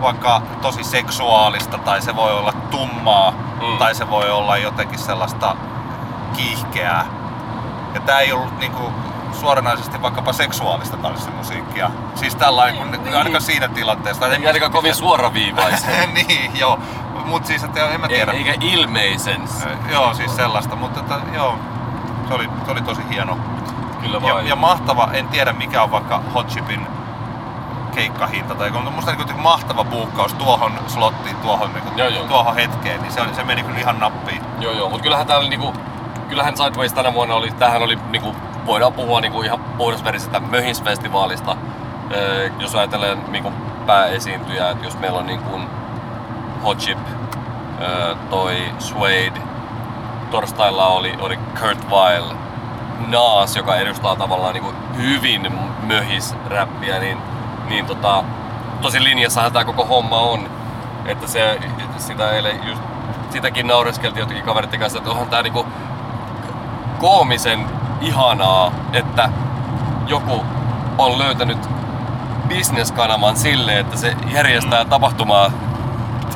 vaikka tosi seksuaalista, tai se voi olla tummaa, mm. tai se voi olla jotenkin sellaista kiihkeää. Ja tää ei ollut niinku suoranaisesti vaikkapa seksuaalista tanssimusiikkia. Siis tällainen, niin, ainakaan niin. siinä tilanteessa. Ei ainakaan kovin suoraviivaista. niin, joo. Mut siis, että en mä tiedä. Eikä ilmeisen. Joo, siis sellaista, mutta että, joo, se oli, se oli tosi hieno. Kyllä vain. Ja, ja mahtava, en tiedä mikä on vaikka Hot Chipin keikkahinta tai on musta niin mahtava buukkaus tuohon slottiin, tuohon, niin kuin, joo, joo. tuohon hetkeen, niin se, oli, se meni kyllä ihan nappiin. Joo joo, mutta kyllähän täällä niinku, kyllähän Sideways tänä vuonna oli, tähän oli niinku, voidaan puhua niinku ihan puhdasverisestä möhisfestivaalista. Öö, jos ajatellaan niinku pääesiintyjä, että jos meillä on niinku Hot Chip, öö, toi Suede, torstailla oli, oli Kurt Weil, Nas, joka edustaa tavallaan niinku hyvin möhisräppiä, niin, niin tota, tosi linjassahan tämä koko homma on. Että se, sitä eilen just, sitäkin naureskeltiin jotenkin kaverit kanssa, että onhan tää niinku koomisen ihanaa, että joku on löytänyt bisneskanavan sille, että se järjestää mm. tapahtumaa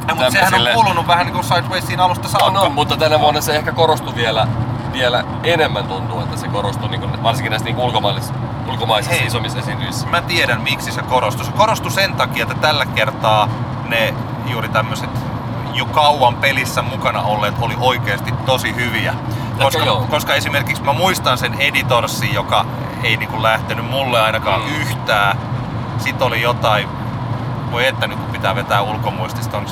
ja, mutta sehän on kuulunut vähän niin kuin Sidewaysin alusta saakka. On, on, mutta tänä vuonna se ehkä korostui vielä, vielä enemmän tuntuu, että se korostui niin kuin, varsinkin näissä niin ulkomaisissa, ulkomaisissa Hei, isommissa esiintyissä. Mä tiedän miksi se korostui. Se korostui sen takia, että tällä kertaa ne juuri tämmöiset jo kauan pelissä mukana olleet oli oikeasti tosi hyviä. Koska, koska esimerkiksi mä muistan sen editorsi, joka ei niinku lähtenyt mulle ainakaan mm. yhtään. Sitten oli jotain, voi että nyt pitää vetää ulkomuistista, on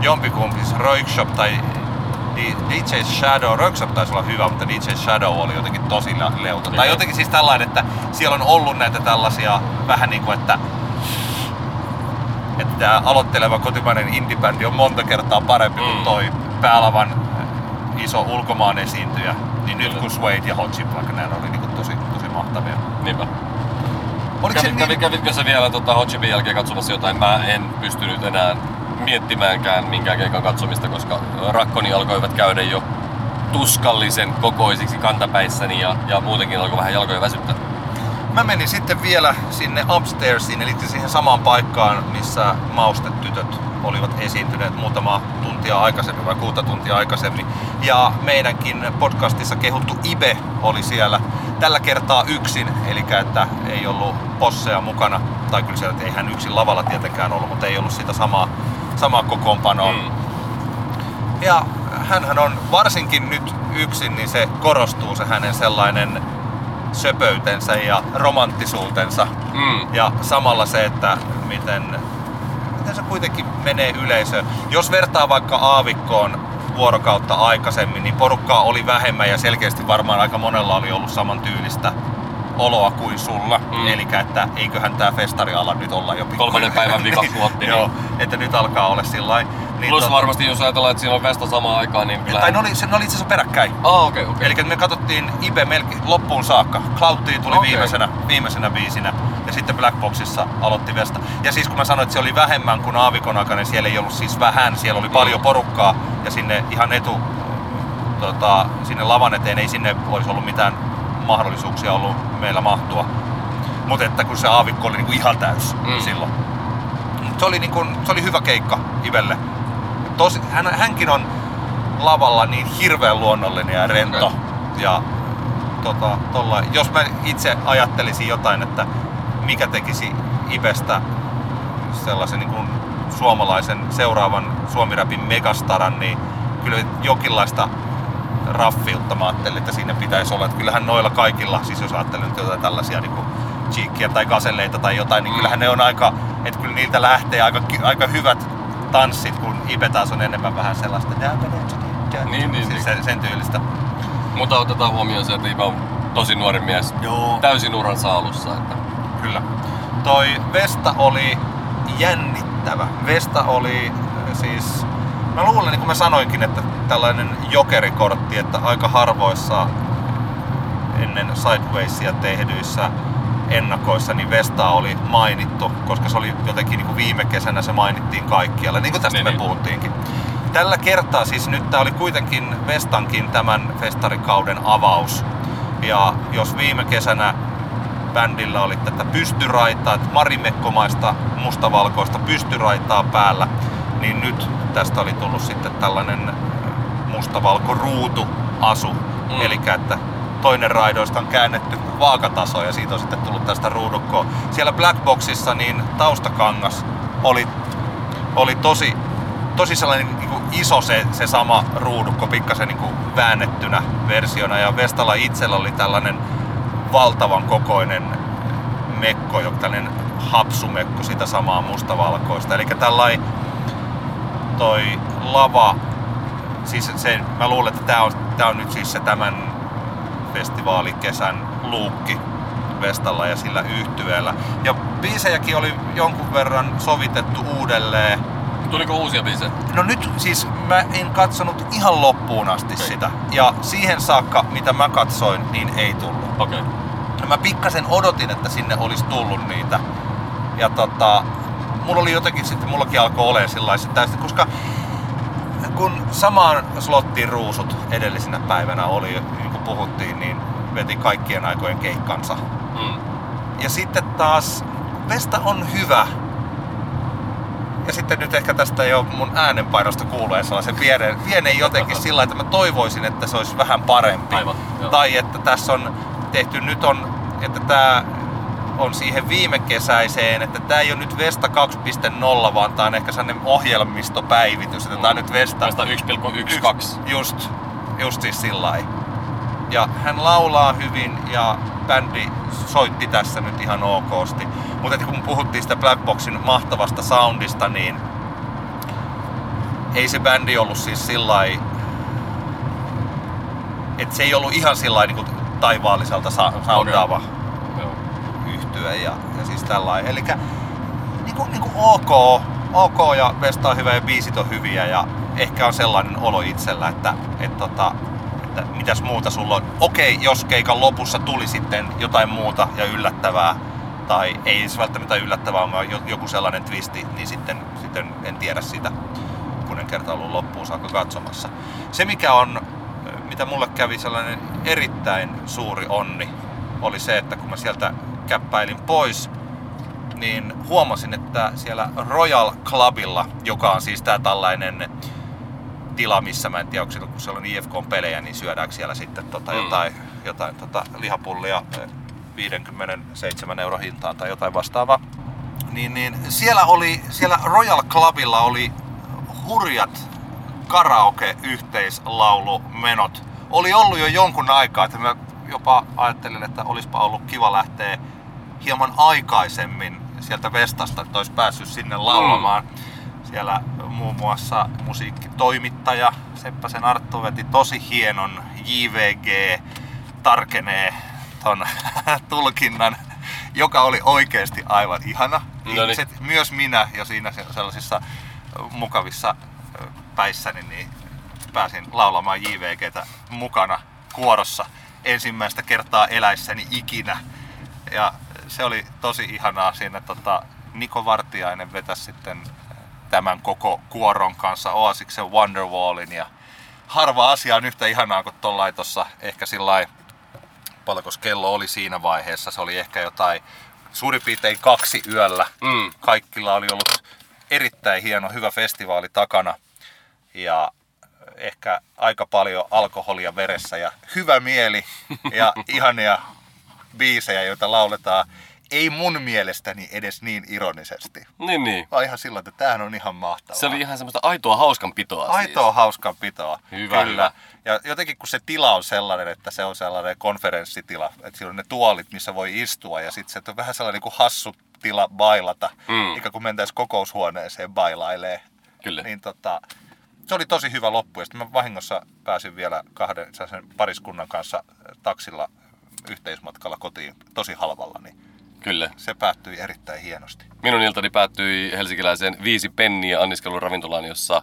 jompikumpi, siis Roikshop tai DJ Shadow, Roikshop taisi olla hyvä, mutta DJ Shadow oli jotenkin tosi leuta. Tai jotenkin siis tällainen, että siellä on ollut näitä tällaisia vähän niin kuin, että että tämä aloitteleva kotimainen indie on monta kertaa parempi mm. kuin toi päälavan iso ulkomaan esiintyjä. Niin nyt kun Suede ja Hot Chip, vaikka nämä oli niin tosi, tosi mahtavia. Niinpä. Oliko Kävit, niin... kävitkö sä vielä tota Hot Chipin jälkeen katsomassa jotain? Mä en pystynyt enää miettimäänkään minkään keikan katsomista, koska rakkoni alkoivat käydä jo tuskallisen kokoisiksi kantapäissäni ja, ja muutenkin alkoi vähän jalkoja väsyttää. Mä menin sitten vielä sinne upstairsiin, eli siihen samaan paikkaan, missä maustetytöt olivat esiintyneet muutama tuntia aikaisemmin vai kuuta tuntia aikaisemmin. Ja meidänkin podcastissa kehuttu Ibe oli siellä tällä kertaa yksin, eli että ei ollut posseja mukana. Tai kyllä siellä ei hän yksin lavalla tietenkään ollut, mutta ei ollut sitä samaa, samaa kokoonpanoa. Mm. Ja hän on varsinkin nyt yksin, niin se korostuu se hänen sellainen söpöytensä ja romanttisuutensa. Mm. Ja samalla se, että miten, miten se kuitenkin menee yleisöön. Jos vertaa vaikka Aavikkoon vuorokautta aikaisemmin, niin porukkaa oli vähemmän ja selkeästi varmaan aika monella oli ollut saman tyylistä oloa kuin sulla. Mm. Eli että eiköhän tämä festari ala nyt olla jo pikkuinen. Kolmannen päivän vikaslottiin. Joo, että nyt alkaa olla sillä Niin Plus tota- varmasti jos ajatellaan, että siinä on Vesta samaan aikaan, niin kyllä... Tai ne oli, se, ne oli itse asiassa peräkkäin. Ah, okei, okei. Eli me katsottiin Ibe melkein loppuun saakka. Cloudy tuli Okei. viimeisenä, viimeisenä biisinä ja sitten Black Boxissa aloitti Vesta. Ja siis kun mä sanoin, että se oli vähemmän kuin Aavikon aikana, niin siellä ei ollut siis vähän, siellä oli paljon porukkaa ja sinne ihan etu, tota, sinne lavan eteen ei sinne olisi ollut mitään mahdollisuuksia ollut meillä mahtua. Mutta että kun se aavikko oli niinku ihan täys Mm. silloin. Mut Se oli, niinku, se oli hyvä keikka Ivelle. Tosi, hän, hänkin on lavalla niin hirveän luonnollinen ja rento. Okei. Ja tota, tolla, jos mä itse ajattelisin jotain, että mikä tekisi Ibestä sellaisen niin kuin suomalaisen seuraavan suomirapin megastaran, niin kyllä jonkinlaista raffiutta mä ajattelin, että siinä pitäisi olla. Että kyllähän noilla kaikilla, siis jos ajattelen nyt jotain tällaisia niin kuin cheekkiä tai kaselleita tai jotain, niin Mm. kyllähän ne on aika, että kyllä niiltä lähtee aika, aika hyvät tanssit, kun Ibe taas on enemmän vähän sellaista Niin, niin, siis niin. sen, sen tyylistä. Mutta otetaan huomioon se, että Iva on tosi nuori mies. Joo. Täysin uransa alussa. Että... Kyllä. Toi Vesta oli jännittävä. Vesta oli äh, siis, mä luulen, niin kuin mä sanoinkin, että tällainen jokerikortti, että aika harvoissa ennen Sidewaysia tehdyissä ennakoissa, niin Vesta oli mainittu, koska se oli jotenkin niin kuin viime kesänä se mainittiin kaikkialle, niin kuin tästä Niin, me niin. puhuttiinkin. Tällä kertaa siis nyt tämä oli kuitenkin Vestankin tämän festarikauden avaus. Ja jos viime kesänä bändillä oli tätä pystyraitaa, että marimekkomaista mustavalkoista pystyraitaa päällä, niin nyt tästä oli tullut sitten tällainen mustavalko ruutu asu. Mm. Eli että toinen raidoista on käännetty vaakataso ja siitä on sitten tullut tästä ruudukkoa. Siellä Blackboxissa niin taustakangas oli, oli tosi, tosi sellainen niin kuin iso se, se sama ruudukko, pikkasen niin kuin väännettynä versiona ja Vestalla itsellä oli tällainen valtavan kokoinen mekko, jo tällainen hapsumekko, sitä samaa mustavalkoista. Eli tällainen toi lava, siis se, mä luulen, että tämä on, tää on nyt siis se tämän festivaalikesän luukki Vestalla ja sillä yhtyeellä. Ja biisejäkin oli jonkun verran sovitettu uudelleen. Tuliko uusia biisejä? No nyt siis mä en katsonut ihan loppuun asti Okei. sitä. Ja siihen saakka, mitä mä katsoin, niin ei tullut. Okei. Okay. Ja mä pikkasen odotin, että sinne olisi tullut niitä. Ja tota, mulla oli jotenkin sitten, mullakin alkoi olemaan sellaiset täysin, koska kun samaan slottiin ruusut edellisenä päivänä oli, niin kuin puhuttiin, niin veti kaikkien aikojen keikkansa. Mm. Ja sitten taas Vesta on hyvä. Ja sitten nyt ehkä tästä jo mun äänenpainosta kuulee sellaisen pienen, pienen jotenkin sillä, että mä toivoisin, että se olisi vähän parempi. Aivan, joo. Tai että tässä on tehty, nyt on, että tämä on siihen viime kesäiseen, että tämä ei ole nyt Vesta 2.0, vaan tämä on ehkä sellainen ohjelmistopäivitys, että tämä on nyt Vesta Vasta 1,12. Just, just siis sillä. Ja hän laulaa hyvin ja bändi soitti tässä nyt ihan okosti. Mutta kun puhuttiin sitä Black Boxin mahtavasta soundista, niin ei se bändi ollut siis sillä että se ei ollut ihan sillä niin taivaalliselta soundaava Joo. Yhtyä ja, ja siis tällainen. Eli niinku, niinku ok, ok ja Vesta on hyvä ja biisit on hyviä ja ehkä on sellainen olo itsellä, että, et tota, että mitäs muuta sulla on. Okei, jos keikan lopussa tuli sitten jotain muuta ja yllättävää, tai ei edes välttämättä yllättävää, vaan jo- joku sellainen twisti, niin sitten, sitten en tiedä sitä, kun en kerta ollut loppuun saakka katsomassa. Se mikä on, mitä mulle kävi sellainen erittäin suuri onni, oli se, että kun mä sieltä käppäilin pois, niin huomasin, että siellä Royal Clubilla, joka on siis tää tällainen tila, missä mä en tiedä, onko kun siellä on IFK-pelejä, niin syödäänkö siellä sitten tota Mm. jotain, jotain tota lihapullia eh, 57 euro hintaan tai jotain vastaavaa. Niin, niin siellä oli, siellä Royal Clubilla oli hurjat karaoke-yhteislaulumenot. Oli ollut jo jonkun aikaa, että mä jopa ajattelin, että olisipa ollut kiva lähteä hieman aikaisemmin sieltä Vestasta, että olisi päässyt sinne laulamaan. Siellä muun muassa musiikkitoimittaja Seppäsen Arttu veti tosi hienon JVG tarkenee ton tulkinnan, joka oli oikeasti aivan ihana. No niin. Ihmiset, myös minä jo siinä se- sellaisissa mukavissa päissäni, niin pääsin laulamaan JVGtä mukana kuorossa ensimmäistä kertaa eläissäni ikinä. Ja se oli tosi ihanaa siinä tota, Niko Vartiainen vetäisi sitten tämän koko kuoron kanssa Oasiksen Wonderwallin ja harva asia on yhtä ihanaa kuin tuollain tuossa ehkä sillä paljonko kello oli siinä vaiheessa. Se oli ehkä jotain suurin piirtein kaksi yöllä. Mm. Kaikilla oli ollut erittäin hieno, hyvä festivaali takana. Ja ehkä aika paljon alkoholia veressä ja hyvä mieli ja ihania biisejä, joita lauletaan ei mun mielestäni edes niin ironisesti. Niin, niin. Vaan ihan sillä, että tämähän on ihan mahtavaa. Se oli ihan semmoista aitoa hauskanpitoa Aitoa hauskan pitoa. Hyvä, Kyllä. hyvä. Ja jotenkin kun se tila on sellainen, että se on sellainen konferenssitila, että siinä on ne tuolit, missä voi istua ja sitten se on vähän sellainen niin kuin hassu tila bailata, Mm. ikään kuin mentäisiin kokoushuoneeseen bailailee. Kyllä. Niin tota, se oli tosi hyvä loppu ja sitten mä vahingossa pääsin vielä kahden sen pariskunnan kanssa taksilla yhteismatkalla kotiin tosi halvalla, niin Kyllä. se päättyi erittäin hienosti. Minun iltani päättyi helsinkiläiseen viisi penniä anniskeluravintolaan, jossa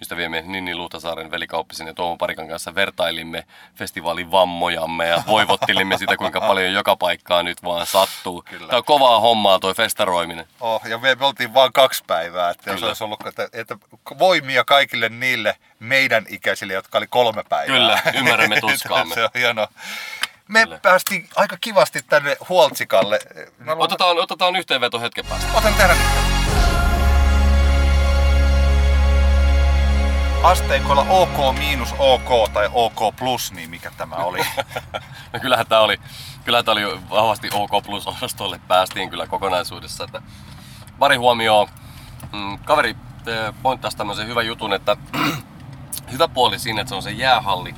ystäviemme Ninni Luhtasaaren velikauppisen ja Tuomo Parikan kanssa vertailimme festivaalin vammojamme ja voivottelimme sitä, kuinka paljon joka paikkaa nyt vaan sattuu. Kyllä. Tämä on kovaa hommaa toi festaroiminen. Oh, ja me, me oltiin vain kaksi päivää, että jos Kyllä. olisi ollut, että, että voimia kaikille niille meidän ikäisille, jotka oli kolme päivää. Kyllä, ymmärrämme tuskaamme. Se on hieno. Me Kyllä. päästiin aika kivasti tänne Huoltsikalle. Mä luulen- Otetaan, otetaan yhteenveto hetken päästä. Otan tehdä nyt. Asteikolla OK miinus OK tai OK plus, niin mikä tämä oli? No kyllähän tämä oli, kyllähän tää oli vahvasti OK plus osastolle päästiin kyllä kokonaisuudessa. Että pari huomioon. Mm, kaveri eh, pointtasi tämmöisen hyvän jutun, että hyvä puoli siinä, että se on se jäähalli.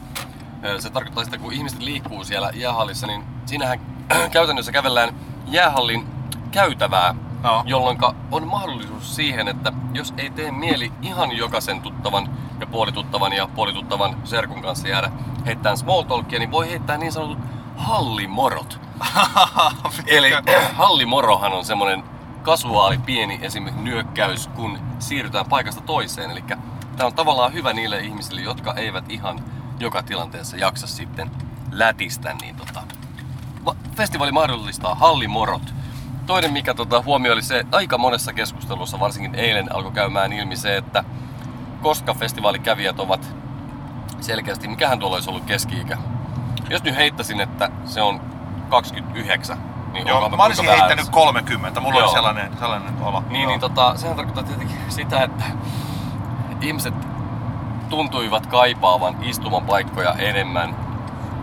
Eh, Se tarkoittaa sitä, kun ihmiset liikkuu siellä jäähallissa, niin siinähän käytännössä kävellään jäähallin käytävää, No. jolloin on mahdollisuus siihen, että jos ei tee mieli ihan jokaisen tuttavan ja puolituttavan ja puolituttavan serkun kanssa jäädä heittämään small talkia, niin voi heittää niin sanotut hallimorot. Eli hallimorohan on semmoinen kasuaali pieni esimerkiksi nyökkäys, kun siirrytään paikasta toiseen. Eli tämä on tavallaan hyvä niille ihmisille, jotka eivät ihan joka tilanteessa jaksa sitten lätistä. Niin tota, va- festivaali mahdollistaa hallimorot. Toinen, mikä tota, huomio oli se, aika monessa keskustelussa, varsinkin eilen alkoi käymään ilmi se, että koska festivaalikävijät ovat selkeästi, mikähän tuolla olisi ollut keski-ikä. Jos nyt heittäisin, että se on 29, niin Joo, mä olisin kuinka heittänyt väärässä? 30. Mulla Joo. oli sellainen, sellainen olo. Niin, Joo. niin tota, sehän tarkoittaa tietenkin sitä, että ihmiset tuntuivat kaipaavan istumapaikkoja enemmän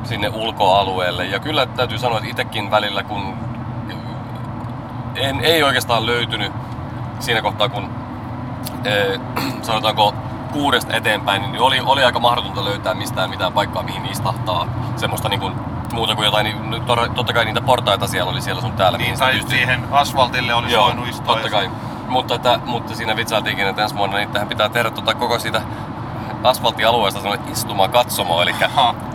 sinne ulkoalueelle. Ja kyllä täytyy sanoa, että itsekin välillä, kun en, ei oikeastaan löytynyt siinä kohtaa, kun eh, sanotaanko kuudesta eteenpäin, niin oli, oli aika mahdotonta löytää mistään mitään paikkaa, mihin istahtaa. Semmoista niin kuin, muuta kuin jotain, niin to- totta kai niitä portaita siellä oli siellä sun täällä. Niin, tai pystyt- siihen asfaltille olisi Joo, voinut istua. totta kai. Mutta, että, mutta siinä vitsailtiinkin, että ensi vuonna niin tähän pitää tehdä tota koko siitä asfalttialueesta sellainen istuma katsomo, eli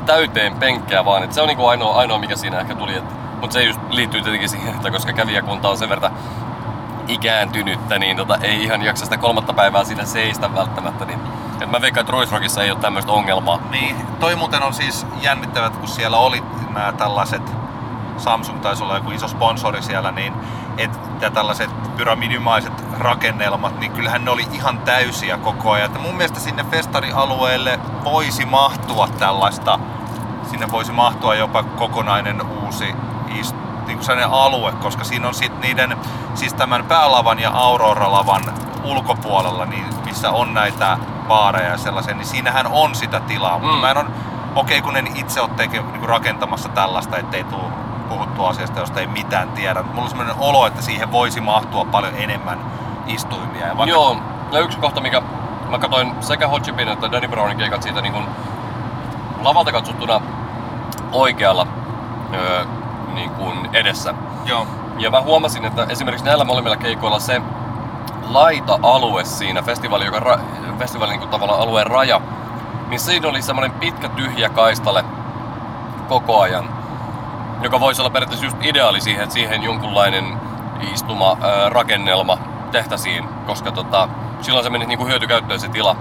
täyteen penkkää vaan. Että se on niinku ainoa, ainoa, mikä siinä ehkä tuli. Et, mutta se just liittyy tietenkin siihen, että koska kävijäkunta on sen verran ikääntynyttä, niin tota, ei ihan jaksa sitä kolmatta päivää siinä seistä välttämättä. Niin, et mä veikkaan, että Ruisrockissa ei ole tämmöistä ongelmaa. Niin, toi muuten on siis jännittävät, kun siellä oli nämä tällaiset, Samsung taisi olla joku iso sponsori siellä, niin et, ja tällaiset pyramidimaiset rakennelmat, niin kyllähän ne oli ihan täysiä koko ajan. Että mun mielestä sinne festarialueelle voisi mahtua tällaista, sinne voisi mahtua jopa kokonainen uusi ist, niin kuin sellainen alue, koska siinä on sitten niiden, siis tämän päälavan ja Aurora-lavan ulkopuolella, niin missä on näitä baareja ja sellaisia, niin siinähän on sitä tilaa. Mutta Mm. mä en on, okei kun en itse ole teke, niin rakentamassa tällaista, ettei tule puhuttua asiasta, josta ei mitään tiedä. Mulla on sellainen olo, että siihen voisi mahtua paljon enemmän istuimia. Ja vaikka, Joo, ja yksi kohta, mikä mä katsoin sekä Hot Chipin että Danny Brownin keikat siitä niin kun lavalta katsottuna oikealla öö, niin kun edessä. Joo. Ja mä huomasin, että esimerkiksi näillä molemmilla keikoilla se laita-alue siinä, festivaali, joka ra, festivaalin niin kuin tavallaan alueen raja, niin siinä oli semmoinen pitkä tyhjä kaistale koko ajan, joka voisi olla periaatteessa just ideaali siihen, että siihen jonkunlainen istuma, ää, rakennelma tehtäisiin, koska tota, silloin se menisi niin kuin hyötykäyttöön se tila.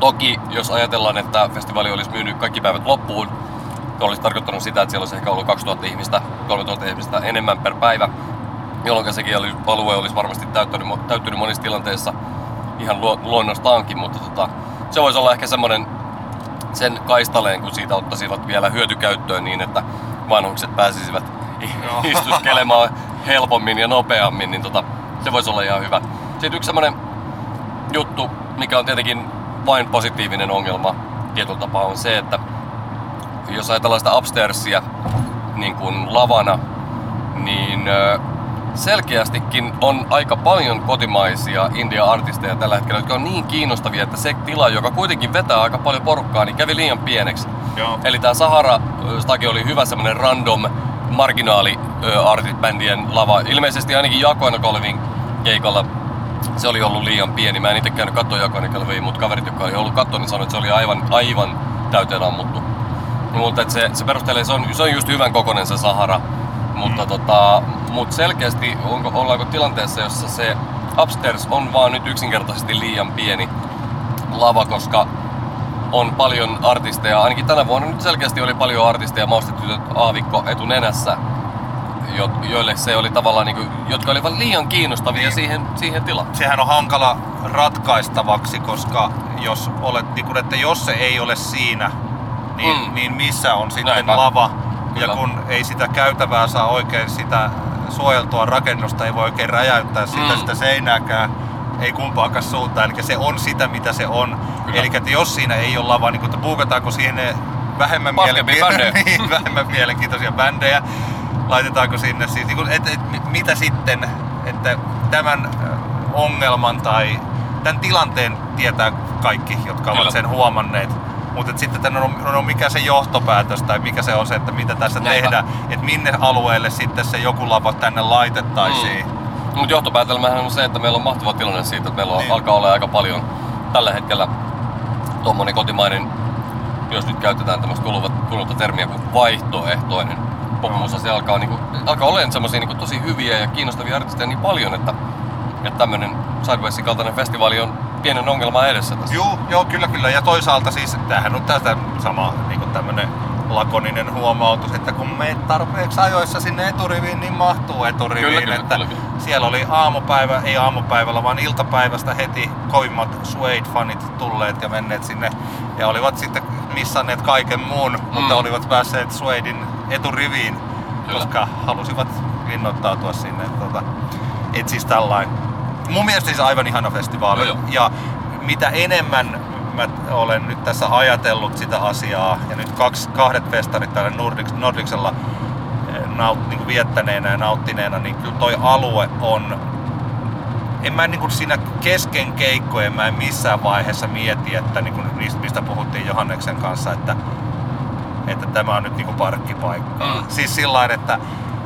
Toki, jos ajatellaan, että festivaali olisi myynyt kaikki päivät loppuun, olisi tarkoittanut sitä, että siellä olisi ehkä ollut 2000 ihmistä, 3000 ihmistä enemmän per päivä, jolloin sekin oli, alue olisi varmasti täyttynyt, täyttynyt monissa tilanteissa ihan luonnostaankin, mutta tota, se voisi olla ehkä semmoinen sen kaistaleen, kun siitä ottaisivat vielä hyötykäyttöön niin, että vanhukset pääsisivät istuskelemaan helpommin ja nopeammin, niin tota, se voisi olla ihan hyvä. Sitten yksi semmoinen juttu, mikä on tietenkin vain positiivinen ongelma tietyllä tapaa, on se, että jos ajatellaan sitä upstairsia niin kuin lavana, niin selkeästikin on aika paljon kotimaisia India-artisteja tällä hetkellä, jotka on niin kiinnostavia, että se tila, joka kuitenkin vetää aika paljon porukkaa, niin kävi liian pieneksi. Joo. Eli tämä Sahara-stagi oli hyvä semmoinen random marginaali artist-bändien lava. Ilmeisesti ainakin Jakoina Kolvin keikalla se oli ollut liian pieni. Mä en itse käynyt katsoa Jakoina Kolvin, mutta kaverit, jotka oli ollut katsoa, niin sanoivat, että se oli aivan, aivan täyteen ammuttu. Mutta se, se perustelee, se on, se on just hyvän kokoinen se Sahara. Mutta mm. tota, mut selkeästi onko, ollaanko tilanteessa, jossa se upstairs on vaan nyt yksinkertaisesti liian pieni lava, koska on paljon artisteja, ainakin tänä vuonna nyt selkeästi oli paljon artisteja, maustetytöt Aavikko etunenässä, jo, joille se oli tavallaan, niin kuin, jotka olivat liian kiinnostavia niin. siihen, siihen tilaan. Sehän on hankala ratkaistavaksi, koska jos, olet, niin kuin, että jos se ei ole siinä, niin, mm. niin missä on sitten Näinpä. lava? Kyllä. Ja kun ei sitä käytävää saa oikein sitä suojeltua rakennusta, ei voi oikein räjäyttää sitä, mm. sitä seinääkään, ei kumpaakaan suuntaan. Eli se on sitä, mitä se on. Eli jos siinä ei ole lava, niin kun, puukataanko siihen vähemmän, mielenkiintoisia, niin, vähemmän mielenkiintoisia bändejä, laitetaanko sinne siis, niin et, et, mitä sitten, että tämän ongelman tai tämän tilanteen tietää kaikki, jotka Kyllä. ovat sen huomanneet mutta sitten on, on, mikä se johtopäätös tai mikä se on se, että mitä tässä Näinpä. tehdään, että minne alueelle sitten se joku lava tänne laitettaisiin. Mm. Mutta johtopäätelmähän on se, että meillä on mahtava tilanne siitä, että meillä on, niin. alkaa olla aika paljon tällä hetkellä tuommoinen kotimainen, jos nyt käytetään tämmöistä kuluvaa termiä kuin vaihtoehtoinen popmusa, se alkaa, niinku, alkaa olemaan semmoisia niinku tosi hyviä ja kiinnostavia artisteja niin paljon, että, että tämmöinen Sidewaysin kaltainen festivaali on pienen ongelma edessä tässä. Joo, joo, kyllä, kyllä. Ja toisaalta siis tämähän on tästä sama niin tämmönen lakoninen huomautus, että kun me tarpeeksi ajoissa sinne eturiviin, niin mahtuu eturiviin. Kyllä, kyllä, että kyllä, kyllä. Siellä oli aamupäivä, ei aamupäivällä, vaan iltapäivästä heti kovimmat Suede-fanit tulleet ja menneet sinne. Ja olivat sitten missanneet kaiken muun, mm. mutta olivat päässeet Suedein eturiviin, kyllä. koska halusivat linnoittautua sinne. Tuota, et siis tällainen mun mielestä siis aivan ihana festivaali. No ja mitä enemmän mä olen nyt tässä ajatellut sitä asiaa, ja nyt kaksi, kahdet festarit täällä Nordics, Nordicsella eh, naut, niin viettäneenä ja nauttineena, niin kyllä toi alue on en mä niin kuin siinä kesken keikkojen mä en missään vaiheessa mieti, että niin kuin mistä puhuttiin Johanneksen kanssa, että, että tämä on nyt niin kuin parkkipaikka. Mm. Siis sillä että,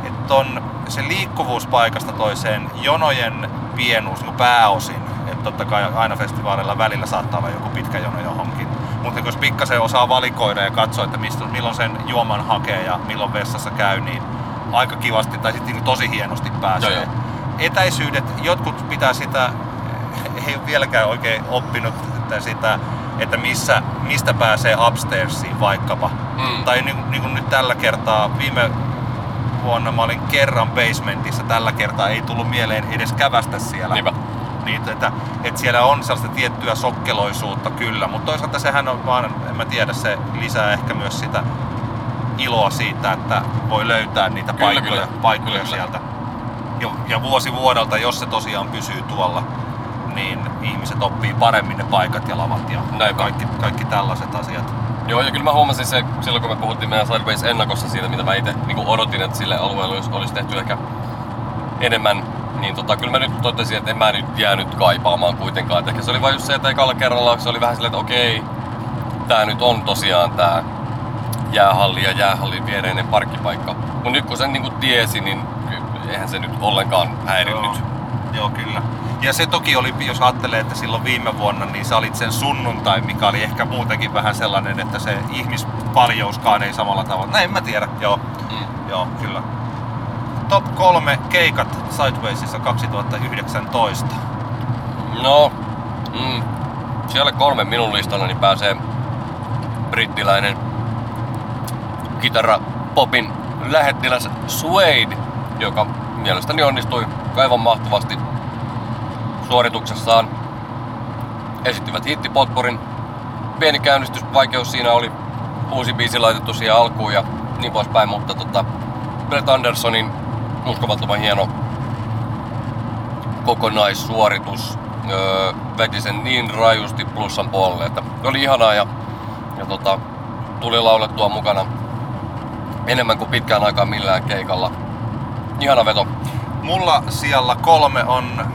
että on se liikkuvuus paikasta toiseen, jonojen pienuus niin pääosin. Että totta kai aina festivaaleilla välillä saattaa olla joku pitkä jono johonkin. Mutta jos pikkasen osaa valikoida ja katsoa, että mistä, milloin sen juoman hakee ja milloin vessassa käy, niin aika kivasti tai sitten niin tosi hienosti pääsee. Joo, joo. Etäisyydet, jotkut pitää sitä, ei ole vieläkään oikein oppinut että sitä, että missä, mistä pääsee upstairsiin vaikkapa. Mm. Tai niin, niin kuin nyt tällä kertaa viime vuonna mä olin kerran basementissa, tällä kertaa ei tullut mieleen edes kävästä siellä. Niinpä. Niin, että, että siellä on sellaista tiettyä sokkeloisuutta kyllä, mutta toisaalta sehän on vaan, en mä tiedä, se lisää ehkä myös sitä iloa siitä, että voi löytää niitä kyllä, paikkoja, kyllä. paikkoja kyllä, sieltä. Ja, ja vuosi vuodelta, jos se tosiaan pysyy tuolla, niin ihmiset oppii paremmin ne paikat ja lavat ja kaikki, kaikki tällaiset asiat. Joo, ja kyllä mä huomasin se silloin, kun me puhuttiin meidän Sideways ennakossa siitä, mitä mä itse niin odotin, että sille alueelle olisi, olisi tehty ehkä enemmän. Niin tota, kyllä mä nyt totesin, että en mä nyt jäänyt kaipaamaan kuitenkaan. Et ehkä se oli vain just se, että ekalla kerralla se oli vähän silleen, että okei, tää nyt on tosiaan tää jäähalli ja jäähallin viereinen parkkipaikka. Mutta nyt kun sen niin tiesi, niin eihän se nyt ollenkaan häirinnyt. Joo, Joo kyllä. Ja se toki oli, jos ajattelee, että silloin viime vuonna, niin sä olit sen sunnuntai, mikä oli ehkä muutenkin vähän sellainen, että se ihmispaljouskaan ei samalla tavalla. Näin mä tiedä, joo. Mm. Joo, kyllä. Top kolme keikat Sidewaysissa 2019. No, mm. Siellä kolme minun listalla niin pääsee brittiläinen kitara popin lähettiläs Suede, joka mielestäni onnistui aivan mahtavasti suorituksessaan. Esittivät hittipotporin. Pieni käynnistysvaikeus siinä oli uusi biisi laitettu siihen alkuun ja niin poispäin, mutta tota, Brett Andersonin uskomattoman hieno kokonaissuoritus öö, veti sen niin rajusti plussan puolelle, että oli ihanaa ja, ja tota, tuli laulettua mukana enemmän kuin pitkään aikaan millään keikalla. Ihana veto. Mulla siellä kolme on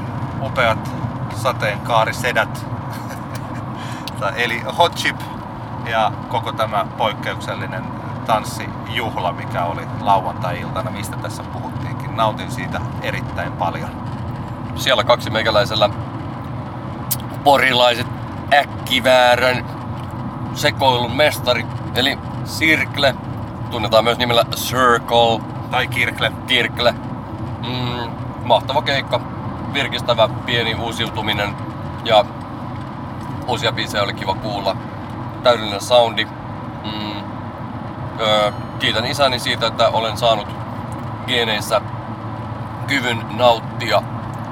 upeat sateenkaarisedät. Eli Hot Chip ja koko tämä poikkeuksellinen tanssijuhla, mikä oli lauantai-iltana, mistä tässä puhuttiinkin. Nautin siitä erittäin paljon. Siellä kaksi meikäläisellä porilaiset äkkiväärän sekoilun mestari, eli Sirkle, tunnetaan myös nimellä Circle, Tai Kirkle. Kirkle. Mm, mahtava keikka, virkistävä pieni uusiutuminen ja uusia biisejä oli kiva kuulla. Täydellinen soundi. Mm, öö, kiitän isäni siitä, että olen saanut geneissä kyvyn nauttia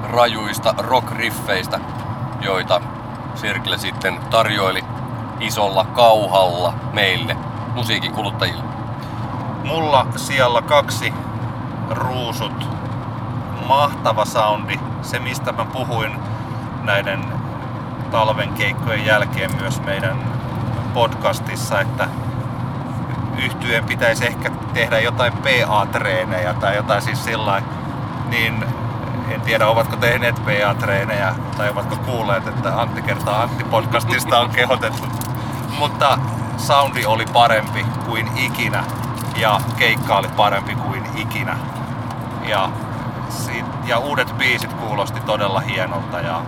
rajuista rock-riffeistä, joita Sirkle sitten tarjoili isolla kauhalla meille musiikin kuluttajille. Mulla siellä kaksi ruusut. Mahtava soundi. Se mistä mä puhuin näiden talven keikkojen jälkeen myös meidän podcastissa, että yhtyeen pitäisi ehkä tehdä jotain PA-treenejä tai jotain siis sillä niin en tiedä ovatko tehneet PA-treenejä tai ovatko kuulleet, että Antti kertaa Antti podcastista on kehotettu. Mutta soundi oli parempi kuin ikinä ja keikka oli parempi kuin ikinä. Ja, ja uudet biisit kuulosti todella hienolta ja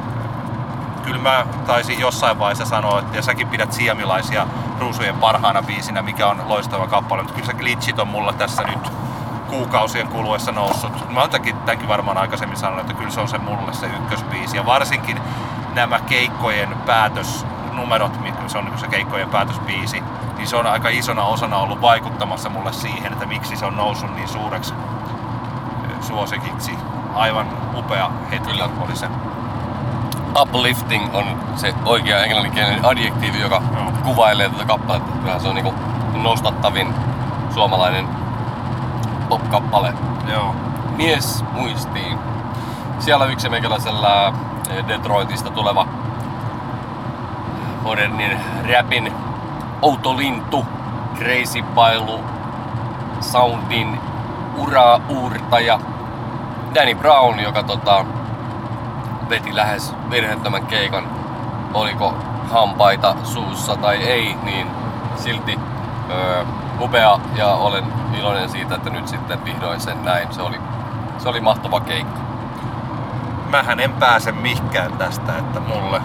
kyllä mä taisin jossain vaiheessa sanoa, että ja säkin pidät siamilaisia ruusujen parhaana biisinä, mikä on loistava kappale, mutta kyllä se glitchit on mulla tässä nyt kuukausien kuluessa noussut. Mä tämänkin, tämänkin varmaan aikaisemmin sanonut, että kyllä se on se mulle se ykkösbiisi. Ja varsinkin nämä keikkojen päätösnumerot, mitkä se on niin se keikkojen päätösbiisi, niin se on aika isona osana ollut vaikuttamassa mulle siihen, että miksi se on noussut niin suureksi suosikiksi. Aivan upea hetki Kyllä. oli se. Uplifting on se oikea englanninkielinen adjektiivi, joka Joo. kuvailee tätä kappaletta. Kyllähän se on niinku nostattavin suomalainen pop-kappale. Joo. Mies muistiin. Siellä yksi meikäläisellä eh, Detroitista tuleva modernin räpin outo lintu, crazy pailu, soundin ura-uurtaja Danny Brown, joka tota, veti lähes virheettömän keikan. Oliko hampaita suussa tai ei, niin silti öö, upea ja olen iloinen siitä, että nyt sitten vihdoin sen näin. Se oli, se oli mahtava keikka. Mähän en pääse mihinkään tästä, että mulle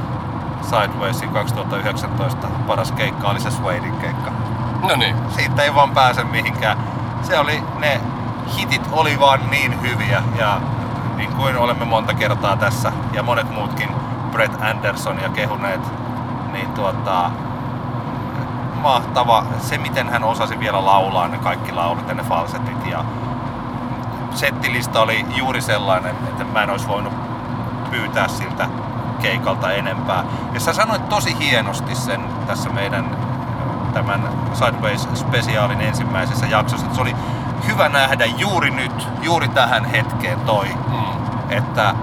Sidewaysin 2019 paras keikka oli se Suedin keikka. No niin, Siitä ei vaan pääse mihinkään. Se oli, ne hitit oli vaan niin hyviä ja niin kuin olemme monta kertaa tässä ja monet muutkin Brett Andersonia kehuneet, niin tuota, mahtava. Se miten hän osasi vielä laulaa ne kaikki laulut ja ne falsetit ja settilista oli juuri sellainen, että mä en olisi voinut pyytää siltä keikalta enempää. Ja sä sanoit tosi hienosti sen tässä meidän tämän Sideways spesiaalin ensimmäisessä jaksossa, se oli hyvä nähdä juuri nyt, juuri tähän hetkeen toi, mm, että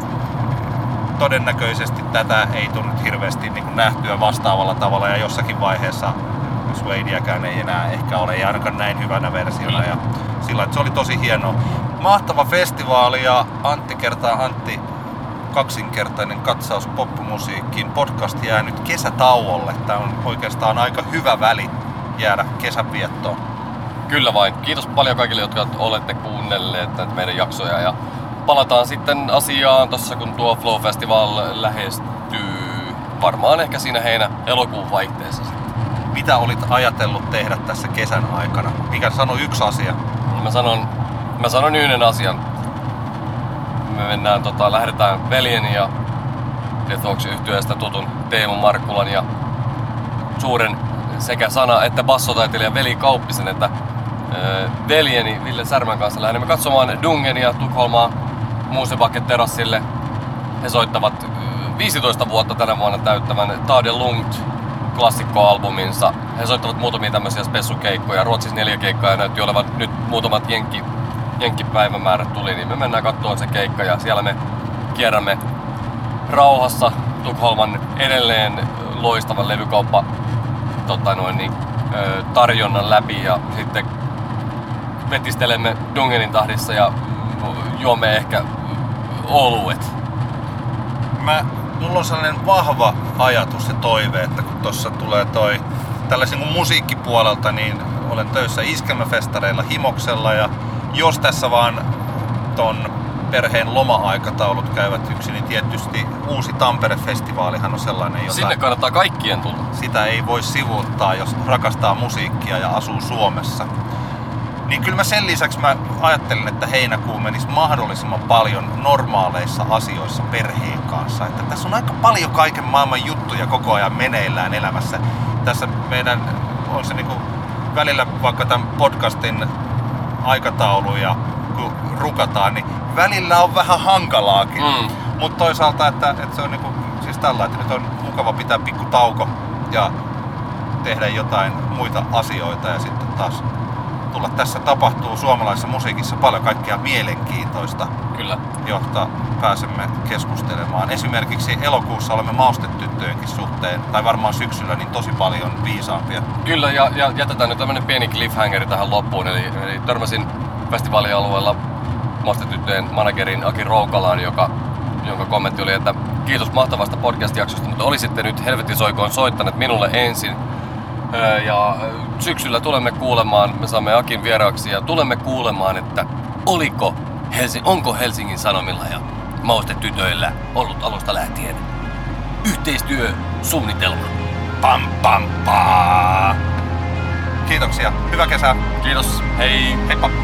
todennäköisesti tätä ei tule nyt hirveästi niin kuin nähtyä vastaavalla tavalla ja jossakin vaiheessa Suediäkään ei enää ehkä ole, ei ainakaan näin hyvänä versiona. Kyllä. Ja sillä että se oli tosi hieno. Mahtava festivaali ja Antti kertaa Antti kaksinkertainen katsaus popmusiikkiin. Podcast jää nyt kesätauolle. Tämä on oikeastaan aika hyvä väli jäädä kesänviettoon. Kyllä vain. Kiitos paljon kaikille, jotka olette kuunnelleet näitä meidän jaksoja. Ja palataan sitten asiaan tossa, kun tuo Flow Festival lähestyy. Varmaan ehkä siinä heinä-elokuun vaihteessa sitten. Mitä olit ajatellut tehdä tässä kesän aikana? Mikä sano yksi asia? Mä sanon, mä sanon yhden asian. Me mennään, tota, lähdetään veljeni ja Deathwatch yhtyeestä tutun Teemu Markkulan ja suuren sekä sana- että bassotaiteilijan Veli Kauppisen että veljeni Ville Särmän kanssa lähdemme katsomaan Dungenia Tukholmaa Muusebakke terassille. He soittavat ö, 15 vuotta tänä vuonna täyttävän Tade Lungt klassikkoalbuminsa. He soittavat muutamia tämmöisiä spessukeikkoja. Ruotsissa neljä keikkaa ja näytti olevan nyt muutamat jenkki, jenkkipäivämäärät tuli, niin me mennään katsomaan se keikka ja siellä me kierrämme rauhassa Tukholman edelleen loistavan levykauppa tota noin, niin, tarjonnan läpi ja sitten vetistelemme Dungenin tahdissa ja juomme ehkä oluet. Mä, mulla on sellainen vahva ajatus ja toive, että kun tuossa tulee toi tällaisen kuin musiikkipuolelta, niin olen töissä iskelmäfestareilla Himoksella ja jos tässä vaan ton perheen loma-aikataulut käyvät yksi, niin tietysti uusi Tampere-festivaalihan on sellainen, jota Sinne kannattaa kaikkien tulla. sitä ei voi sivuuttaa, jos rakastaa musiikkia ja asuu Suomessa. Niin kyllä mä sen lisäksi mä ajattelin, että heinäkuu menisi mahdollisimman paljon normaaleissa asioissa perheen kanssa. Että tässä on aika paljon kaiken maailman juttuja koko ajan meneillään elämässä. Tässä meidän, on se niinku välillä vaikka tämän podcastin aikataulu ja kun rukataan, niin välillä on vähän hankalaakin. Mm. Mutta toisaalta, että, että se on niinku, siis tällä, että nyt on mukava pitää pikku tauko ja tehdä jotain muita asioita ja sitten taas tulla. Tässä tapahtuu suomalaisessa musiikissa paljon kaikkea mielenkiintoista, Kyllä. josta pääsemme keskustelemaan. Esimerkiksi elokuussa olemme maustetyttöjenkin suhteen, tai varmaan syksyllä, niin tosi paljon viisaampia. Kyllä, ja, ja jätetään nyt tämmönen pieni cliffhangeri tähän loppuun. Eli, eli törmäsin festivaalialueella Mastetyttöjen managerin Aki Roukalaan, joka, jonka kommentti oli, että kiitos mahtavasta podcast-jaksosta, mutta olisitte nyt helvetin soikoon soittaneet minulle ensin. Ja syksyllä tulemme kuulemaan, me saamme Akin vieraaksi ja tulemme kuulemaan, että oliko Helsi, onko Helsingin Sanomilla ja Maustetytöillä ollut alusta lähtien yhteistyösuunnitelma. Pam pam pam! Kiitoksia. Hyvää kesää. Kiitos, hei! Heippa!